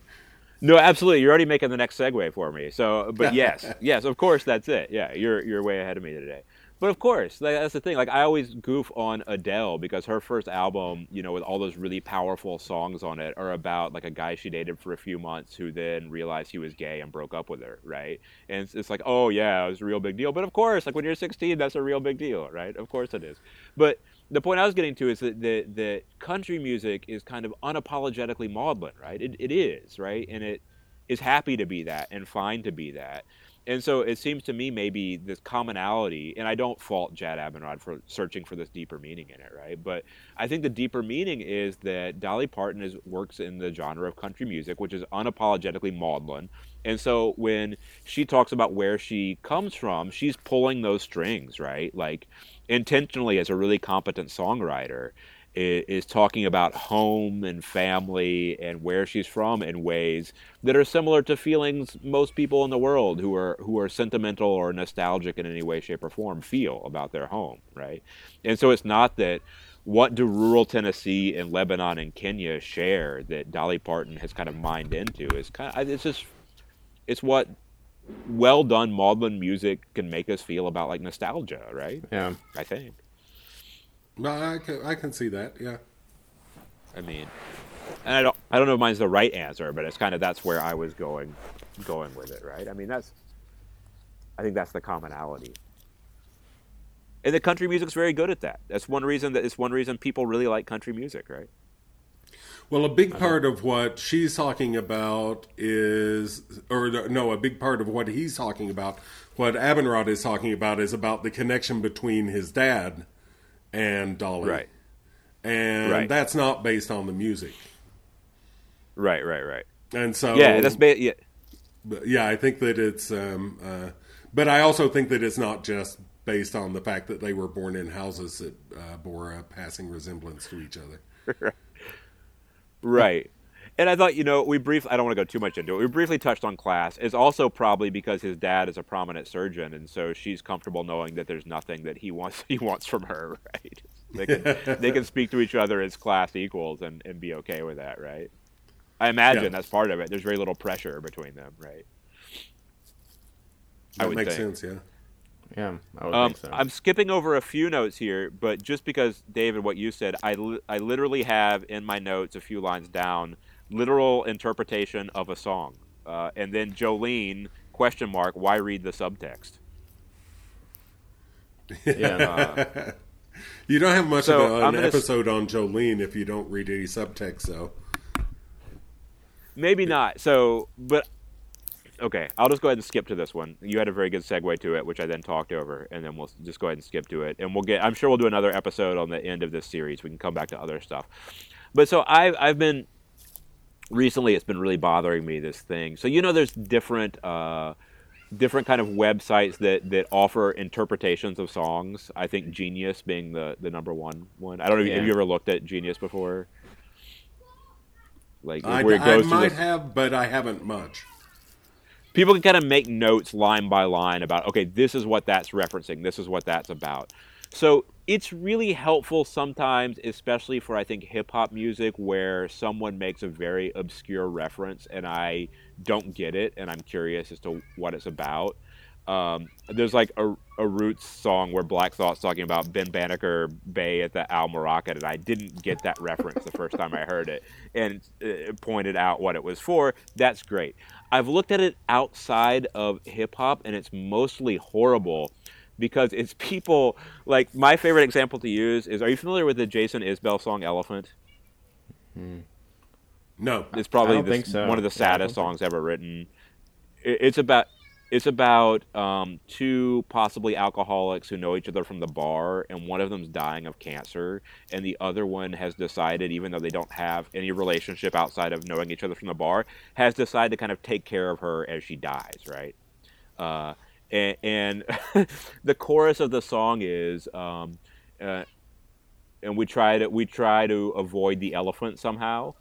No, absolutely. You're already making the next segue for me. So, but yes, yes, of course, that's it. Yeah, you're you're way ahead of me today. But of course, that's the thing. Like I always goof on Adele because her first album, you know, with all those really powerful songs on it, are about like a guy she dated for a few months who then realized he was gay and broke up with her, right? And it's, it's like, oh yeah, it was a real big deal. But of course, like when you're 16, that's a real big deal, right? Of course it is. But the point I was getting to is that the, the country music is kind of unapologetically maudlin, right? It, it is, right? And it is happy to be that and fine to be that and so it seems to me maybe this commonality, and I don't fault Jad Abumrad for searching for this deeper meaning in it, right? But I think the deeper meaning is that Dolly Parton is works in the genre of country music, which is unapologetically maudlin. And so when she talks about where she comes from, she's pulling those strings, right? Like intentionally as a really competent songwriter is talking about home and family and where she's from in ways that are similar to feelings most people in the world who are who are sentimental or nostalgic in any way shape or form feel about their home right? And so it's not that what do rural Tennessee and Lebanon and Kenya share that Dolly Parton has kind of mined into is kind of it's just it's what well done maudlin music can make us feel about like nostalgia right? Yeah. I think no, I can I can see that. Yeah. I mean, and I don't I don't know if mine's the right answer, but it's kind of that's where I was going going with it, right? I mean, that's I think that's the commonality. And the country music's very good at that. That's one reason that it's one reason people really like country music, right? Well, a big part of what she's talking about is, or no, a big part of what he's talking about, what Abumrad is talking about, is about the connection between his dad and Dolly. Right. And right. that's not based on the music. Right, right, right. And so Yeah, that's ba- yeah. yeah, I think that it's um uh, but I also think that it's not just based on the fact that they were born in houses that uh, bore a passing resemblance to each other. right. And I thought, you know, we briefly, I don't want to go too much into it. We briefly touched on class. It's also probably because his dad is a prominent surgeon, and so she's comfortable knowing that there's nothing that he wants he wants from her, right? They can, they can speak to each other as class equals and, and be okay with that, right? I imagine yeah. that's part of it. There's very little pressure between them, right? That makes think. sense, yeah. Yeah, I would um, think so. I'm skipping over a few notes here, but just because David, what you said, I, li- I literally have in my notes a few lines down literal interpretation of a song. Uh, and then Jolene, question mark, why read the subtext? Yeah. Uh, you don't have much so of a, an episode on Jolene if you don't read any subtext, though. Maybe not. So, but okay, I'll just go ahead and skip to this one. You had a very good segue to it, which I then talked over, and then we'll just go ahead and skip to it, and we'll get. I'm sure we'll do another episode on the end of this series. We can come back to other stuff. But so I've I've been recently it's been really bothering me this thing so you know there's different uh, different kind of websites that that offer interpretations of songs. I think Genius being the the number one one. I don't know. Yeah. Have you ever looked at Genius before? Like I, where it I goes through might this- have, but I haven't much. people can kind of make notes line by line about okay this is what that's referencing this is what that's about so it's really helpful sometimes especially for i think hip hop music where someone makes a very obscure reference and i don't get it and i'm curious as to what it's about um, there's like a, a Roots song where Black Thought's talking about Ben Banneker Bay at the Al Moroccan, and I didn't get that reference the first time I heard it, and it pointed out what it was for. That's great. I've looked at it outside of hip hop, and it's mostly horrible because it's people like my favorite example to use is: Are you familiar with the Jason Isbell song "Elephant"? No, It's probably I the- so. one of the saddest don't songs ever written. It's about it's about um, two possibly alcoholics who know each other from the bar, and one of them's dying of cancer, and the other one has decided, even though they don't have any relationship outside of knowing each other from the bar, has decided to kind of take care of her as she dies, right? Uh, and, and the chorus of the song is. Um, uh, and we try to we try to avoid the elephant somehow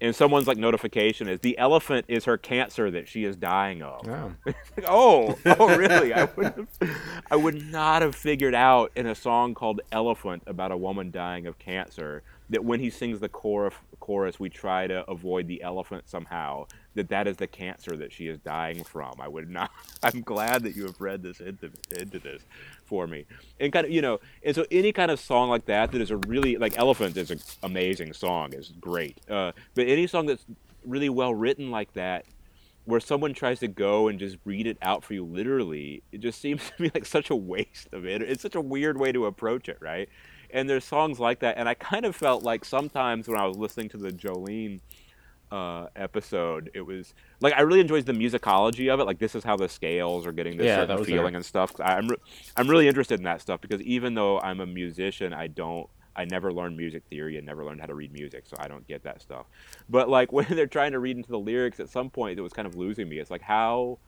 and someone's like notification is the elephant is her cancer that she is dying of. Oh. Like, oh, oh, really? I would, have, I would not have figured out in a song called "Elephant" about a woman dying of cancer that when he sings the chorus, chorus, we try to avoid the elephant somehow. That that is the cancer that she is dying from. I would not. I'm glad that you have read this into into this for me, and kind of you know, and so any kind of song like that that is a really like "Elephant" is an amazing song, is great. Uh, but any song that's really well written like that where someone tries to go and just read it out for you literally, it just seems to me like such a waste of it. It's such a weird way to approach it, right? And there's songs like that, and I kind of felt like sometimes when I was listening to the Jolene uh, episode, it was like I really enjoyed the musicology of it. Like this is how the scales are getting this Yeah, certain feeling there. and stuff. I- I'm re- I'm really interested in that stuff because even though I'm a musician, I don't. I never learned music theory and never learned how to read music, so I don't get that stuff. But like when they're trying to read into the lyrics, at some point it was kind of losing me. It's like how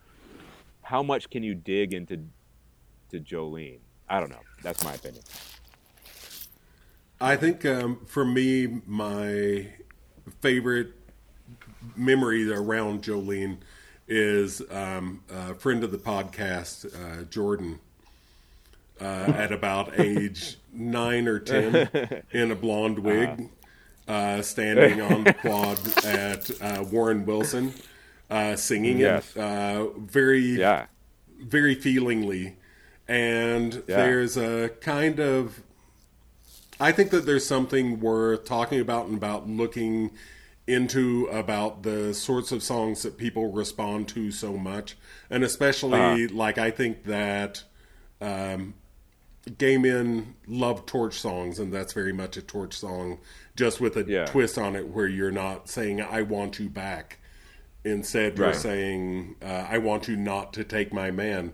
how much can you dig into to Jolene? I don't know. That's my opinion. I think um, for me, my favorite memory around Jolene is um, a friend of the podcast, uh, Jordan, uh, at about age nine or ten, in a blonde wig, uh, standing on the quad at uh, Warren Wilson, uh, singing Yes. it uh, very Yeah. very feelingly and Yeah. there's a kind of i think that there's something worth talking about and about looking into about the sorts of songs that people respond to so much and especially like i think that um, gay men love torch songs and that's very much a torch song just with a Yeah. twist on it where you're not saying i want you back Instead, you're saying, uh, I want you not to take my man.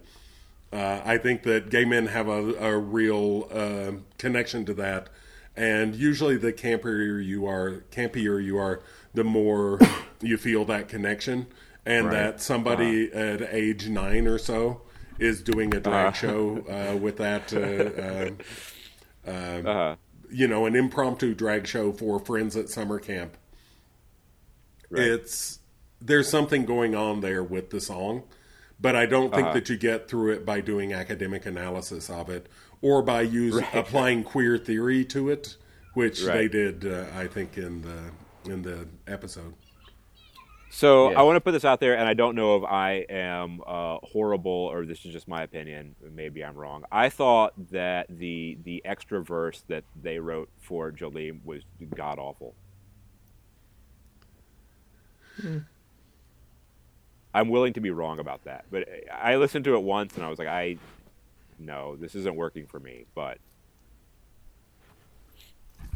Uh, I think that gay men have a, a real uh, connection to that. And usually, the campier you are, campier you are, the more you feel that connection. And Right. that somebody at age nine or so is doing a drag show uh, with that, uh, uh, Uh-huh. you know, an impromptu drag show for friends at summer camp. Right. It's there's something going on there with the song, but I don't think Uh-huh. that you get through it by doing academic analysis of it or by use applying queer theory to it, which they did, uh, I think, in the in the episode. So Yeah. I want to put this out there, and I don't know if I am uh, horrible or this is just my opinion. Maybe I'm wrong. I thought that the the extra verse that they wrote for Jolene was god awful. I'm willing to be wrong about that, but I listened to it once and I was like, I no, this isn't working for me. But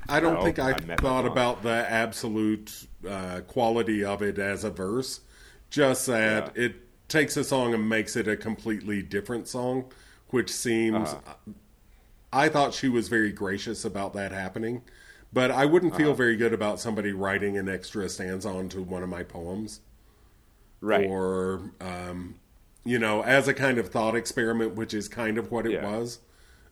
I don't No, think I, I thought about the absolute uh, quality of it as a verse, just that Yeah. it takes a song and makes it a completely different song, which seems. Uh-huh. I thought she was very gracious about that happening, but I wouldn't Uh-huh. feel very good about somebody writing an extra stanza onto one of my poems right, or um, you know, as a kind of thought experiment, which is kind of what it Yeah. was.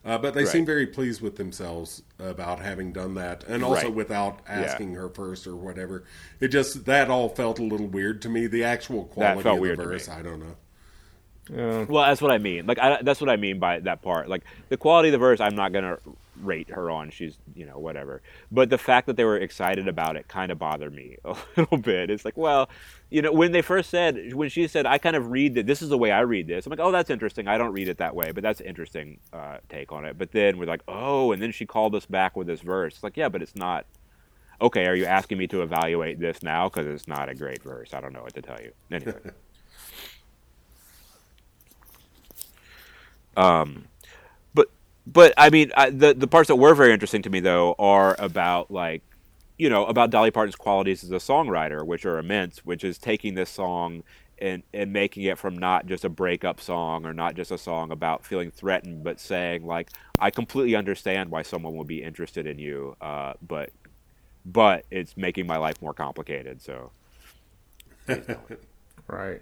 Uh, but they Right. seem very pleased with themselves about having done that, and also Right. without asking her first or whatever. It just that all felt a little weird to me. The actual quality felt of weird the to me. verse, I don't know. Yeah. Well, that's what I mean. Like, I, that's what I mean by that part. Like, the quality of the verse, I'm not gonna rate her on. She's, you know, whatever. But the fact that they were excited about it kind of bothered me a little bit. It's like, well, you know, when they first said, when she said, I kind of read that this is the way I read this. I'm like, oh, that's interesting. I don't read it that way, but that's an interesting uh, take on it. But then we're like, oh, and then she called us back with this verse. It's like, yeah, but it's not. Okay, are you asking me to evaluate this now? Because it's not a great verse. I don't know what to tell you. Anyway. Um, but but I mean, I, the the parts that were very interesting to me though are about like, you know, about Dolly Parton's qualities as a songwriter, which are immense. Which is taking this song and and making it from not just a breakup song or not just a song about feeling threatened, but saying like, I completely understand why someone would be interested in you, uh, but but it's making my life more complicated. So. Right.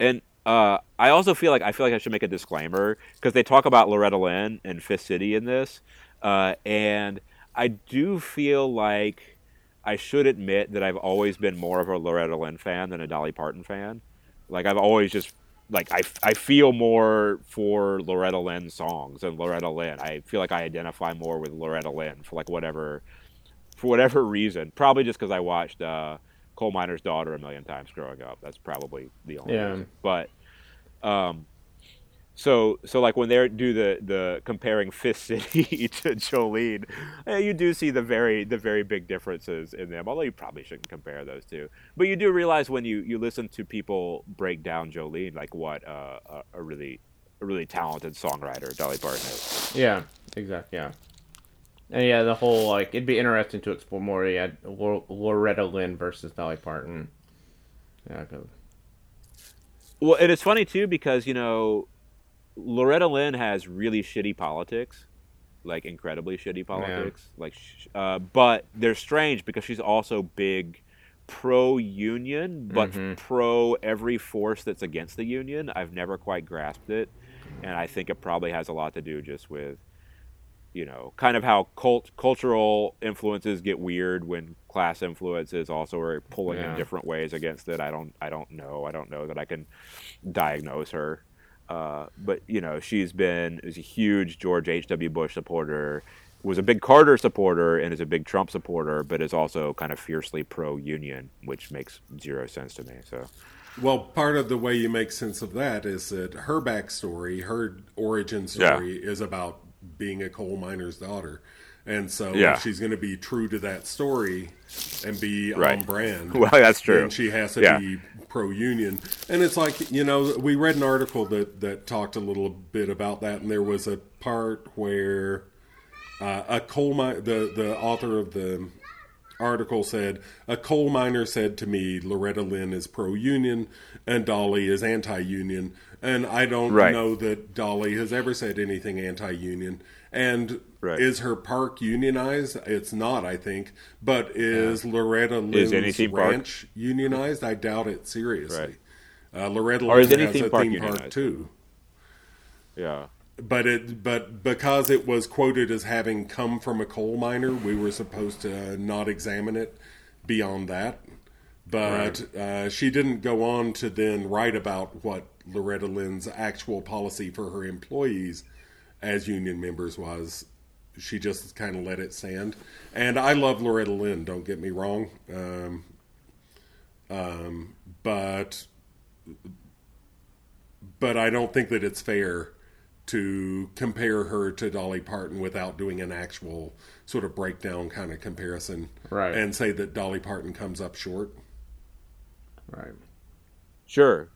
And uh, I also feel like I feel like I should make a disclaimer because they talk about Loretta Lynn and Fist City in this, uh, and I do feel like I should admit that I've always been more of a Loretta Lynn fan than a Dolly Parton fan. Like I've always just like I, I feel more for Loretta Lynn songs and Loretta Lynn. I feel like I identify more with Loretta Lynn for like whatever for whatever reason. Probably just because I watched uh, Coal Miner's Daughter a million times growing up. That's probably the only Yeah. reason. But um, so so like when they do the the comparing Fist City to Jolene, eh, you do see the very the very big differences in them. Although you probably shouldn't compare those two, but you do realize when you you listen to people break down Jolene, like what uh, a, a really a really talented songwriter Dolly Parton is. Yeah. Exactly. Yeah. And yeah, the whole like it'd be interesting to explore more. Yeah, Lor- Loretta Lynn versus Dolly Parton. Yeah. Well, and it's funny too because you know Loretta Lynn has really shitty politics, like incredibly shitty politics. Like, sh- uh, but they're strange because she's also big pro-union, but Mhm. pro every force that's against the union. I've never quite grasped it, and I think it probably has a lot to do just with, you know, kind of how cult cultural influences get weird when class influences also are pulling Yeah. in different ways against it. I don't, I don't know. I don't know that I can diagnose her. Uh, but you know, she's been is a huge George H. W. Bush supporter, was a big Carter supporter, and is a big Trump supporter, but is also kind of fiercely pro-union, which makes zero sense to me. So, Well, part of the way you make sense of that is that her backstory, her origin story, is about being a coal miner's daughter. And so Yeah. she's going to be true to that story and be Right. on brand. Well, that's true. And she has to Yeah. be pro union. And it's like, you know, we read an article that, that talked a little bit about that, and there was a part where uh, a coal mine, the, the author of the article said a coal miner said to me loretta lynn is pro-union and dolly is anti-union and i don't Right. know that dolly has ever said anything anti-union and Right. is her park unionized it's not i think but is loretta Is lynn's any theme park- ranch unionized i doubt it seriously Right. uh, loretta Or lynn is has a park theme park unionized? too yeah, but it but because it was quoted as having come from a coal miner, we were supposed to not examine it beyond that. But uh, she didn't go on to then write about what Loretta Lynn's actual policy for her employees as union members was. She just kind of let it stand. And I love Loretta Lynn. Don't get me wrong. Um, um, but but I don't think that it's fair to compare her to Dolly Parton without doing an actual sort of breakdown kind of comparison, Right. And say that Dolly Parton comes up short. Right. sure.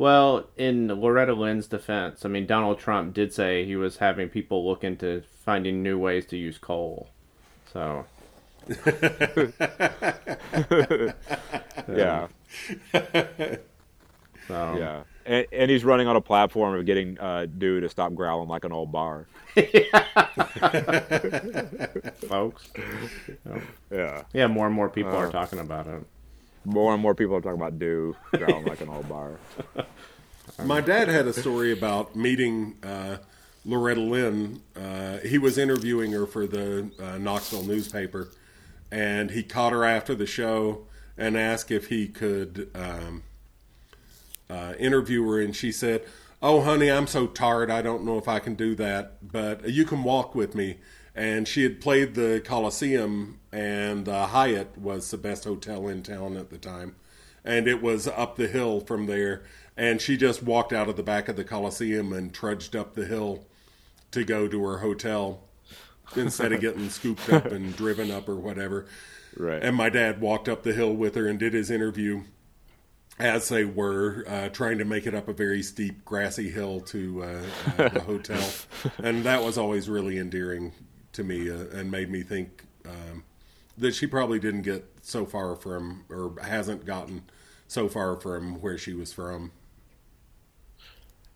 Well, in Loretta Lynn's defense, I mean, Donald Trump did say he was having people look into finding new ways to use coal. So, Yeah, so yeah. And, and he's running on a platform of getting uh, dude to stop growling like an old bar. folks. Yeah. Yeah, more and more people Uh. are talking about it. More and more people are talking about dew growling like an old bar. My dad had a story about meeting uh, Loretta Lynn. Uh, he was interviewing her for the uh, Knoxville newspaper, and he caught her after the show and asked if he could um, uh, interview her, and she said, "Oh, honey, I'm so tired. I don't know if I can do that, but you can walk with me." And she had played the Coliseum, and uh, Hyatt was the best hotel in town at the time, and it was up the hill from there. And she just walked out of the back of the Coliseum and trudged up the hill to go to her hotel instead of getting scooped up and driven up or whatever. Right. And my dad walked up the hill with her and did his interview as they were uh, trying to make it up a very steep, grassy hill to uh, uh, the hotel. And that was always really endearing to me uh, and made me think um, that she probably didn't get so far from, or hasn't gotten so far from where she was from.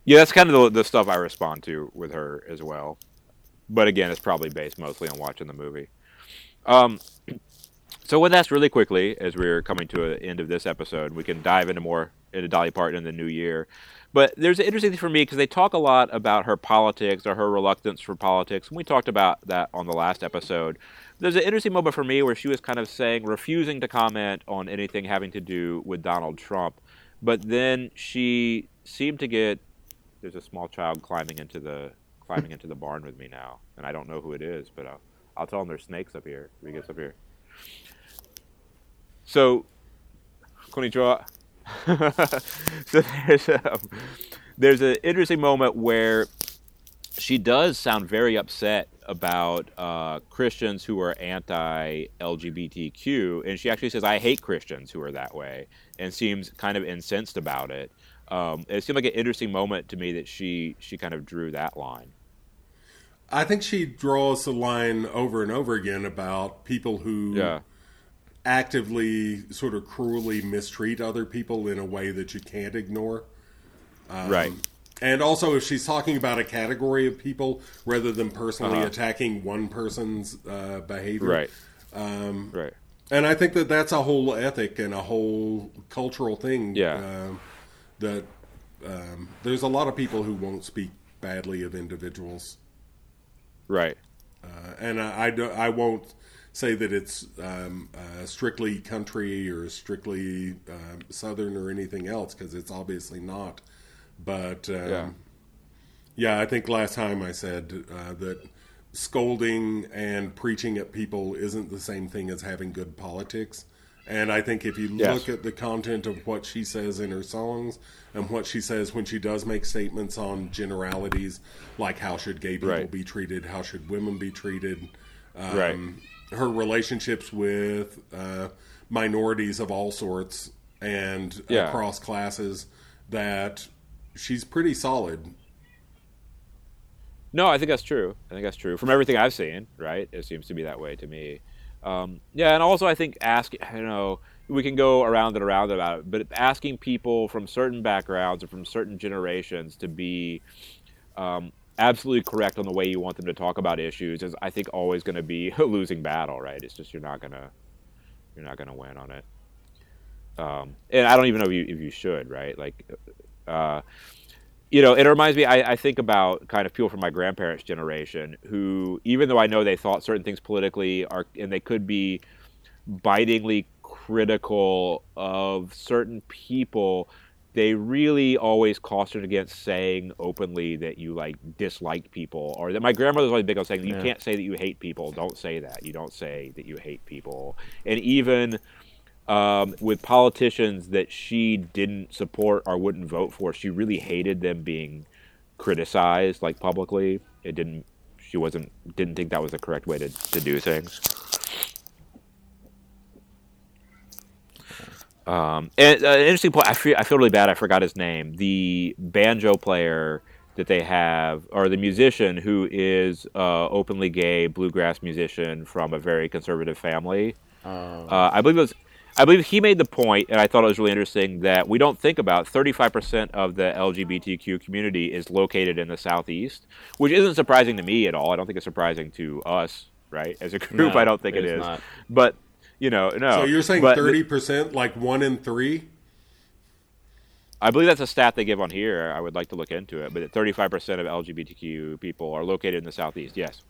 Yeah, that's kind of the, the stuff I respond to with her as well. But again, it's probably based mostly on watching the movie. Um, so with that, really quickly, as we're coming to the end of this episode, we can dive into more into Dolly Parton in the new year. But there's an interesting thing for me because they talk a lot about her politics or her reluctance for politics. And we talked about that on the last episode. There's an interesting moment for me where she was kind of saying, refusing to comment on anything having to do with Donald Trump. But then she seemed to get there's a small child climbing into the climbing into the barn with me now, and I don't know who it is, but I'll, I'll tell him there's snakes up here if he gets up here. So, konnichiwa. so there's a, there's an interesting moment where she does sound very upset about uh, Christians who are anti-LGBTQ, and she actually says, "I hate Christians who are that way," and seems kind of incensed about it. Um, it seemed like an interesting moment to me that she she kind of drew that line. I think she draws the line over and over again about people who Yeah, actively, sort of cruelly mistreat other people in a way that you can't ignore. right. And also, if she's talking about a category of people rather than personally Uh-huh. attacking one person's uh, behavior, Right. right. And I think that that's a whole ethic and a whole cultural thing. Yeah. um, that um, there's a lot of people who won't speak badly of individuals, Right. uh, and I, I, I won't say that it's um, uh, strictly country or strictly um southern or anything else because it's obviously not. But um, Yeah. yeah, I think last time I said uh, that scolding and preaching at people isn't the same thing as having good politics. And I think if you Yes. look at the content of what she says in her songs and what she says when she does make statements on generalities, like how should gay people Right. be treated, how should women be treated, um, Right. Her relationships with uh, minorities of all sorts and Yeah. across classes, that she's pretty solid. No, I think that's true. I think that's true. From everything I've seen, right? It seems to be that way to me. Um, yeah, and also I think ask, you know, we can go around and around about it, but asking people from certain backgrounds or from certain generations to be um, absolutely correct on the way you want them to talk about issues is, I think, always going to be a losing battle, right? It's just you're not gonna you're not gonna win on it. Um, and I don't even know if you if you should, right? Like, uh, you know, it reminds me. I, I think about kind of people from my grandparents' generation who, even though I know they thought certain things politically are, and they could be bitingly critical of certain people, they really always cautioned against saying openly that you like disliked people, or that my grandmother was always big on saying you Yeah. can't say that you hate people. Don't say that. You don't say that you hate people, and even um, with politicians that she didn't support or wouldn't vote for, she really hated them being criticized like publicly. It didn't. She wasn't. Didn't think that was the correct way to, to do things. Um, and uh, an interesting point. I feel. I feel really bad. I forgot his name. The banjo player that they have, or the musician who is uh, openly gay bluegrass musician from a very conservative family. Uh, I believe it was. I believe he made the point, and I thought it was really interesting that we don't think about 35% of the LGBTQ community is located in the southeast, which isn't surprising to me at all. I don't think it's surprising to us, right? As a group, No, I don't think it's is. not. But you know, no. So you're saying thirty percent, like one in three? I believe that's a stat they give on here. I would like to look into it, but 35% of LGBTQ people are located in the southeast. Yes.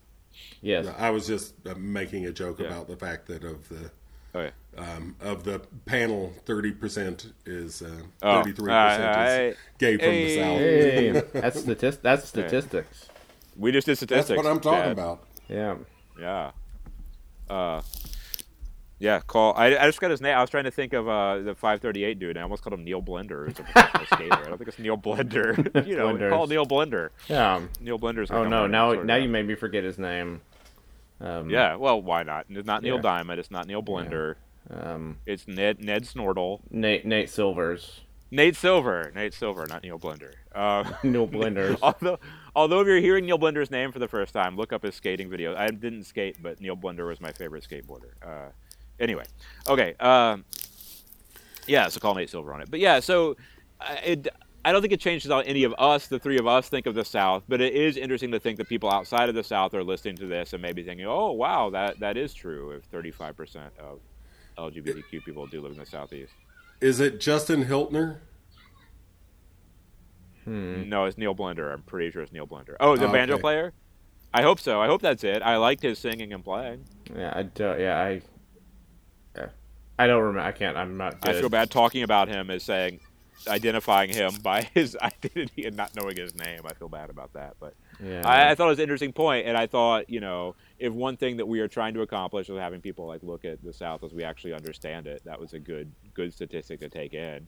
Yes. I was just uh, making a joke Yeah. about the fact that of the Oh yeah. um, of the panel, thirty percent is uh, Oh, thirty-three percent I- is gay from hey. the south. Hey, that's statis- That's statistics. We just did statistics. That's what I'm talking Chad. about. Yeah. Yeah. Uh, yeah, call. I, I just got his name. I was trying to think of uh, the 538 dude. I almost called him Neil Blender. He's a professional skater. I don't think it's Neil Blender. you know, Blenders. call Neil Blender. Yeah. Neil Blender's. Oh no! Now, and sort it now you made me forget his name. Um, Yeah, well, why not? It's not Neil Yeah. Diamond. It's not Neil Blender. Um, It's Ned Ned Snortle. Nate Nate Silvers. Nate Silver. Nate Silver, not Neil Blender. Uh, Neil Blenders. although, although if you're hearing Neil Blender's name for the first time, look up his skating videos. I didn't skate, but Neil Blender was my favorite skateboarder. Uh, anyway, okay. Um, yeah, so call Nate Silver on it. But yeah, so uh, it. I don't think it changes how any of us, the three of us, think of the South. But it is interesting to think that people outside of the South are listening to this and maybe thinking, "Oh, wow, that that is true." If 35 percent of LGBTQ people do live in the Southeast. Is it Justin Hiltner? No, it's Neil Blender. I'm pretty sure it's Neil Blender. Oh, the Oh, banjo okay. player. I hope so. I hope that's it. I liked his singing and playing. Yeah, I don't. Yeah, I. I don't remember. I can't. I'm not. I feel bad talking about him as saying, identifying him by his identity and not knowing his name. I feel bad about that, but Yeah. I, I thought it was an interesting point, and I thought, you know, if one thing that we are trying to accomplish is having people like look at the South as we actually understand it, that was a good good statistic to take in.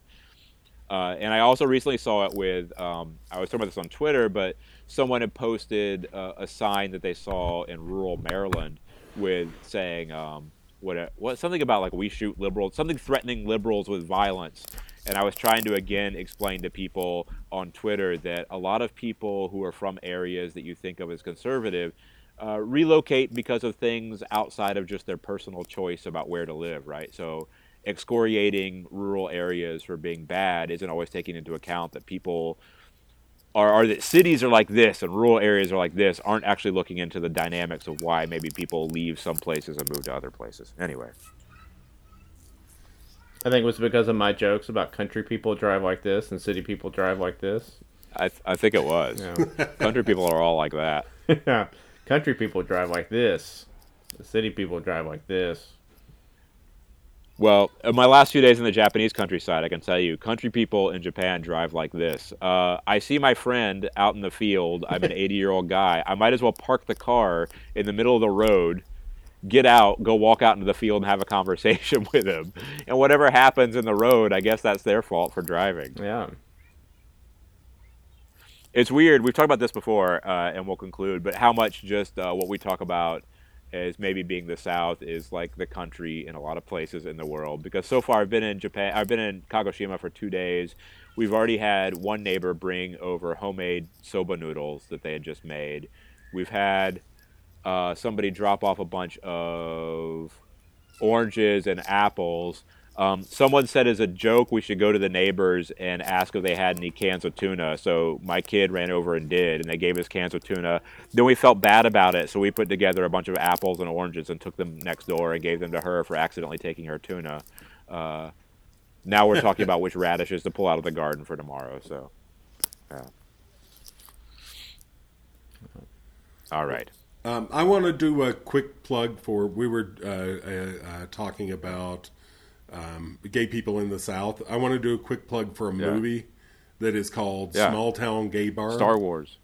Uh, and I also recently saw it with, um, I was talking about this on Twitter, but someone had posted uh, a sign that they saw in rural Maryland with saying, um, what, what, something about like we shoot liberals, something threatening liberals with violence. And I was trying to again explain to people on Twitter that a lot of people who are from areas that you think of as conservative uh, relocate because of things outside of just their personal choice about where to live, right? So excoriating rural areas for being bad isn't always taking into account that people are, are that cities are like this and rural areas are like this aren't actually looking into the dynamics of why maybe people leave some places and move to other places. Anyway, I think it was because of my jokes about country people drive like this and city people drive like this. I, th- I think it was. Yeah. Country people are all like that. yeah. Country people drive like this. The city people drive like this. Well, in my last few days in the Japanese countryside, I can tell you, country people in Japan drive like this. Uh, I see my friend out in the field. I'm an 80 year old guy. I might as well park the car in the middle of the road, get out, go walk out into the field and have a conversation with him. And whatever happens in the road, I guess that's their fault for driving. Yeah. It's weird. We've talked about this before, uh, and we'll conclude. But how much just uh, what we talk about as maybe being the South is like the country in a lot of places in the world. Because so far, I've been in Japan. I've been in Kagoshima for two days. We've already had one neighbor bring over homemade soba noodles that they had just made. We've had uh, somebody drop off a bunch of oranges and apples. Um, someone said as a joke we should go to the neighbors and ask if they had any cans of tuna. So my kid ran over and did, and they gave us cans of tuna. Then we felt bad about it, so we put together a bunch of apples and oranges and took them next door and gave them to her for accidentally taking her tuna. Uh, now we're talking about which radishes to pull out of the garden for tomorrow. So, yeah. All right. Um, I want to do a quick plug for. We were uh, uh, uh, talking about um, gay people in the South. I want to do a quick plug for a Yeah. movie that is called Yeah. Small Town Gay Bar. Star Wars,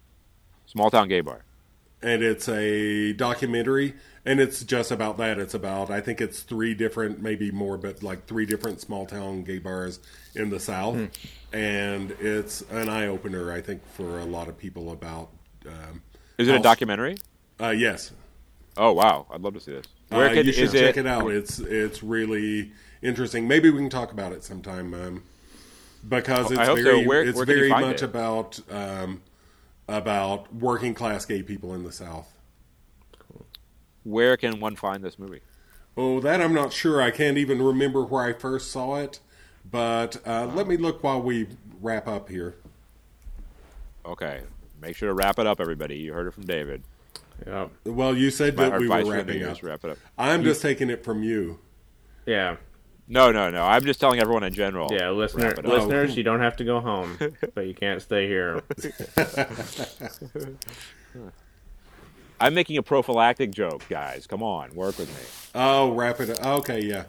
small town gay bar. and it's a documentary and it's just about that it's about i think it's three different maybe more but like three different small town gay bars in the south Hmm. and it's an eye-opener i think for a lot of people about um, Is it a documentary? uh, yes Oh wow, I'd love to see this. Where uh, can you should check it? it out it's it's really interesting maybe we can talk about it sometime um, because it's I hope so. very Where- it's where very much it? about um, about working class gay people in the south Where can one find this movie? Oh, that I'm not sure. I can't even remember where I first saw it. But uh, let me look while we wrap up here. Okay, make sure to wrap it up, everybody. You heard it from David. Yeah. Well, you said that we were wrapping up. wrap it up. I'm just taking it from you. Yeah, No, no, no. I'm just telling everyone in general. yeah, listener, Wrap it listeners, you don't have to go home, but you can't stay here. I'm making a prophylactic joke, guys. Come on, work with me. Oh, wrap it up. Okay, yeah.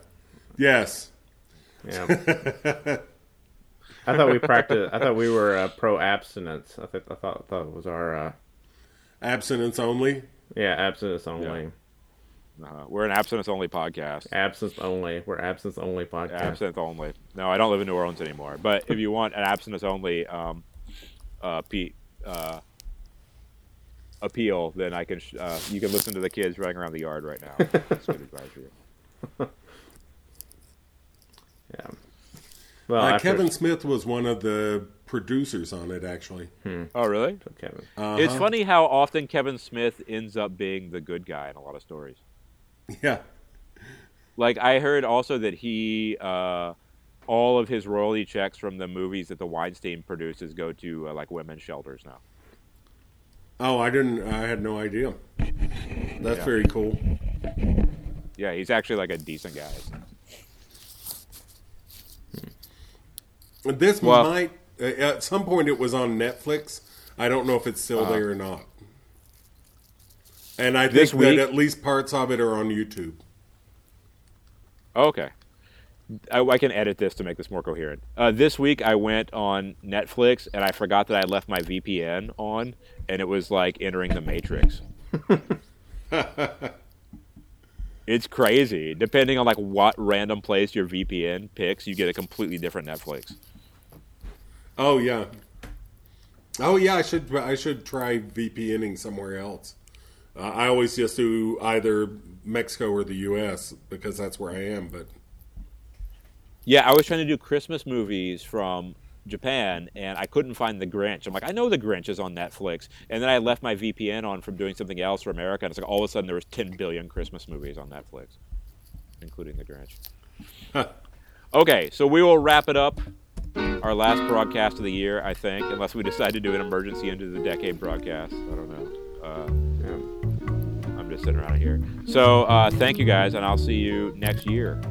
Yes. Yeah. I thought we practiced. I thought we were uh, pro abstinence. I thought I thought, thought it was our uh, Abstinence only. yeah abstinence only. Uh, we're an absence only podcast. Absence only. We're absence only podcast. Absence only. No, I don't live in New Orleans anymore. But if you want an absence only, um, uh, Pete, uh, appeal, then I can. Sh- uh, you can listen to the kids running around the yard right now. That's good advice for you. Yeah. Well, Uh, after- Kevin Smith was one of the producers on it, actually. Oh, really? Kevin. Uh-huh. It's funny how often Kevin Smith ends up being the good guy in a lot of stories. Yeah. Like I heard also that he, uh, all of his royalty checks from the movies that the Weinstein produces go to uh, like women's shelters now. Oh, I didn't. I had no idea. That's Yeah. very cool. Yeah, he's actually like a decent guy. This Well- might. uh, At some point, it was on Netflix. I don't know if it's still there or not. And I think that at least parts of it are on YouTube. Okay. I, I can edit this to make this more coherent. Uh, this week I went on Netflix and I forgot that I left my VPN on, and it was like entering the Matrix. it's crazy. Depending on like what random place your VPN picks, you get a completely different Netflix. Oh yeah. Oh yeah. I should. I should try VPNing somewhere else. Uh, I always just do either Mexico or the U.S. because that's where I am. But Yeah, I was trying to do Christmas movies from Japan, and I couldn't find The Grinch. I'm like, I know The Grinch is on Netflix, and then I left my VPN on from doing something else for America, and it's like all of a sudden there was 10 billion Christmas movies on Netflix, including The Grinch. okay, so we will wrap it up. Our last broadcast of the year, I think, unless we decide to do an emergency into the decade broadcast. I don't know. Uh, just sitting around here. So uh, thank you guys, and I'll see you next year.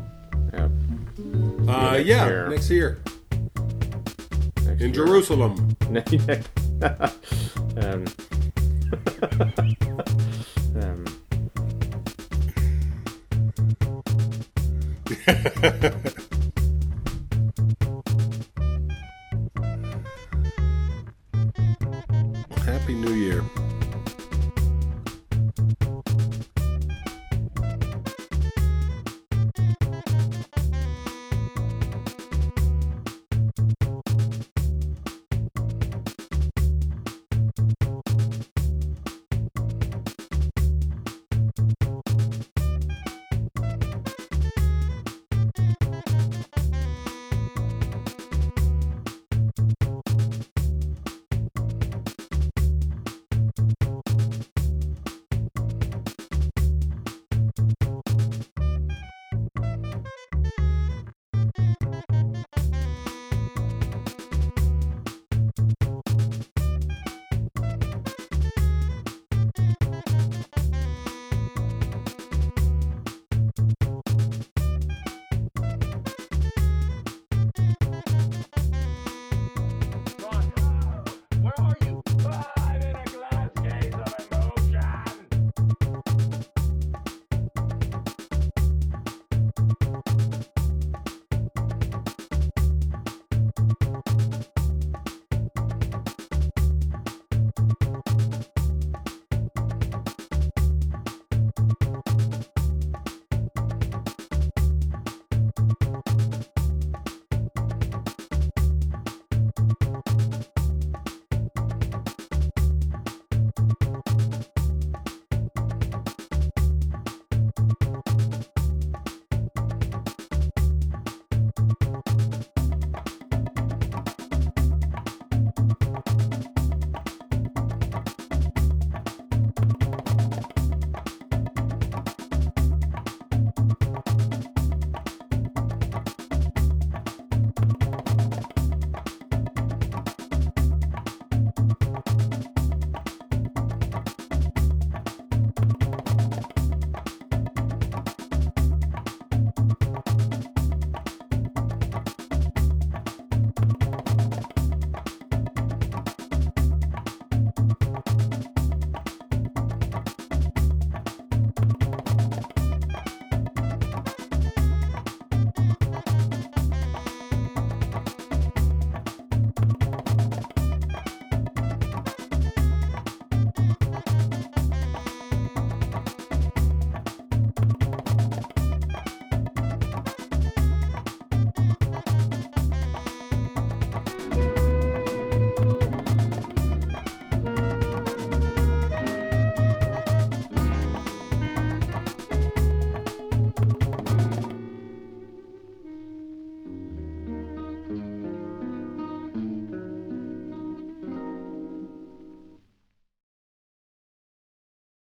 Yeah. uh, next yeah, year. next year Next in year. Jerusalem. um, um, Happy New Year.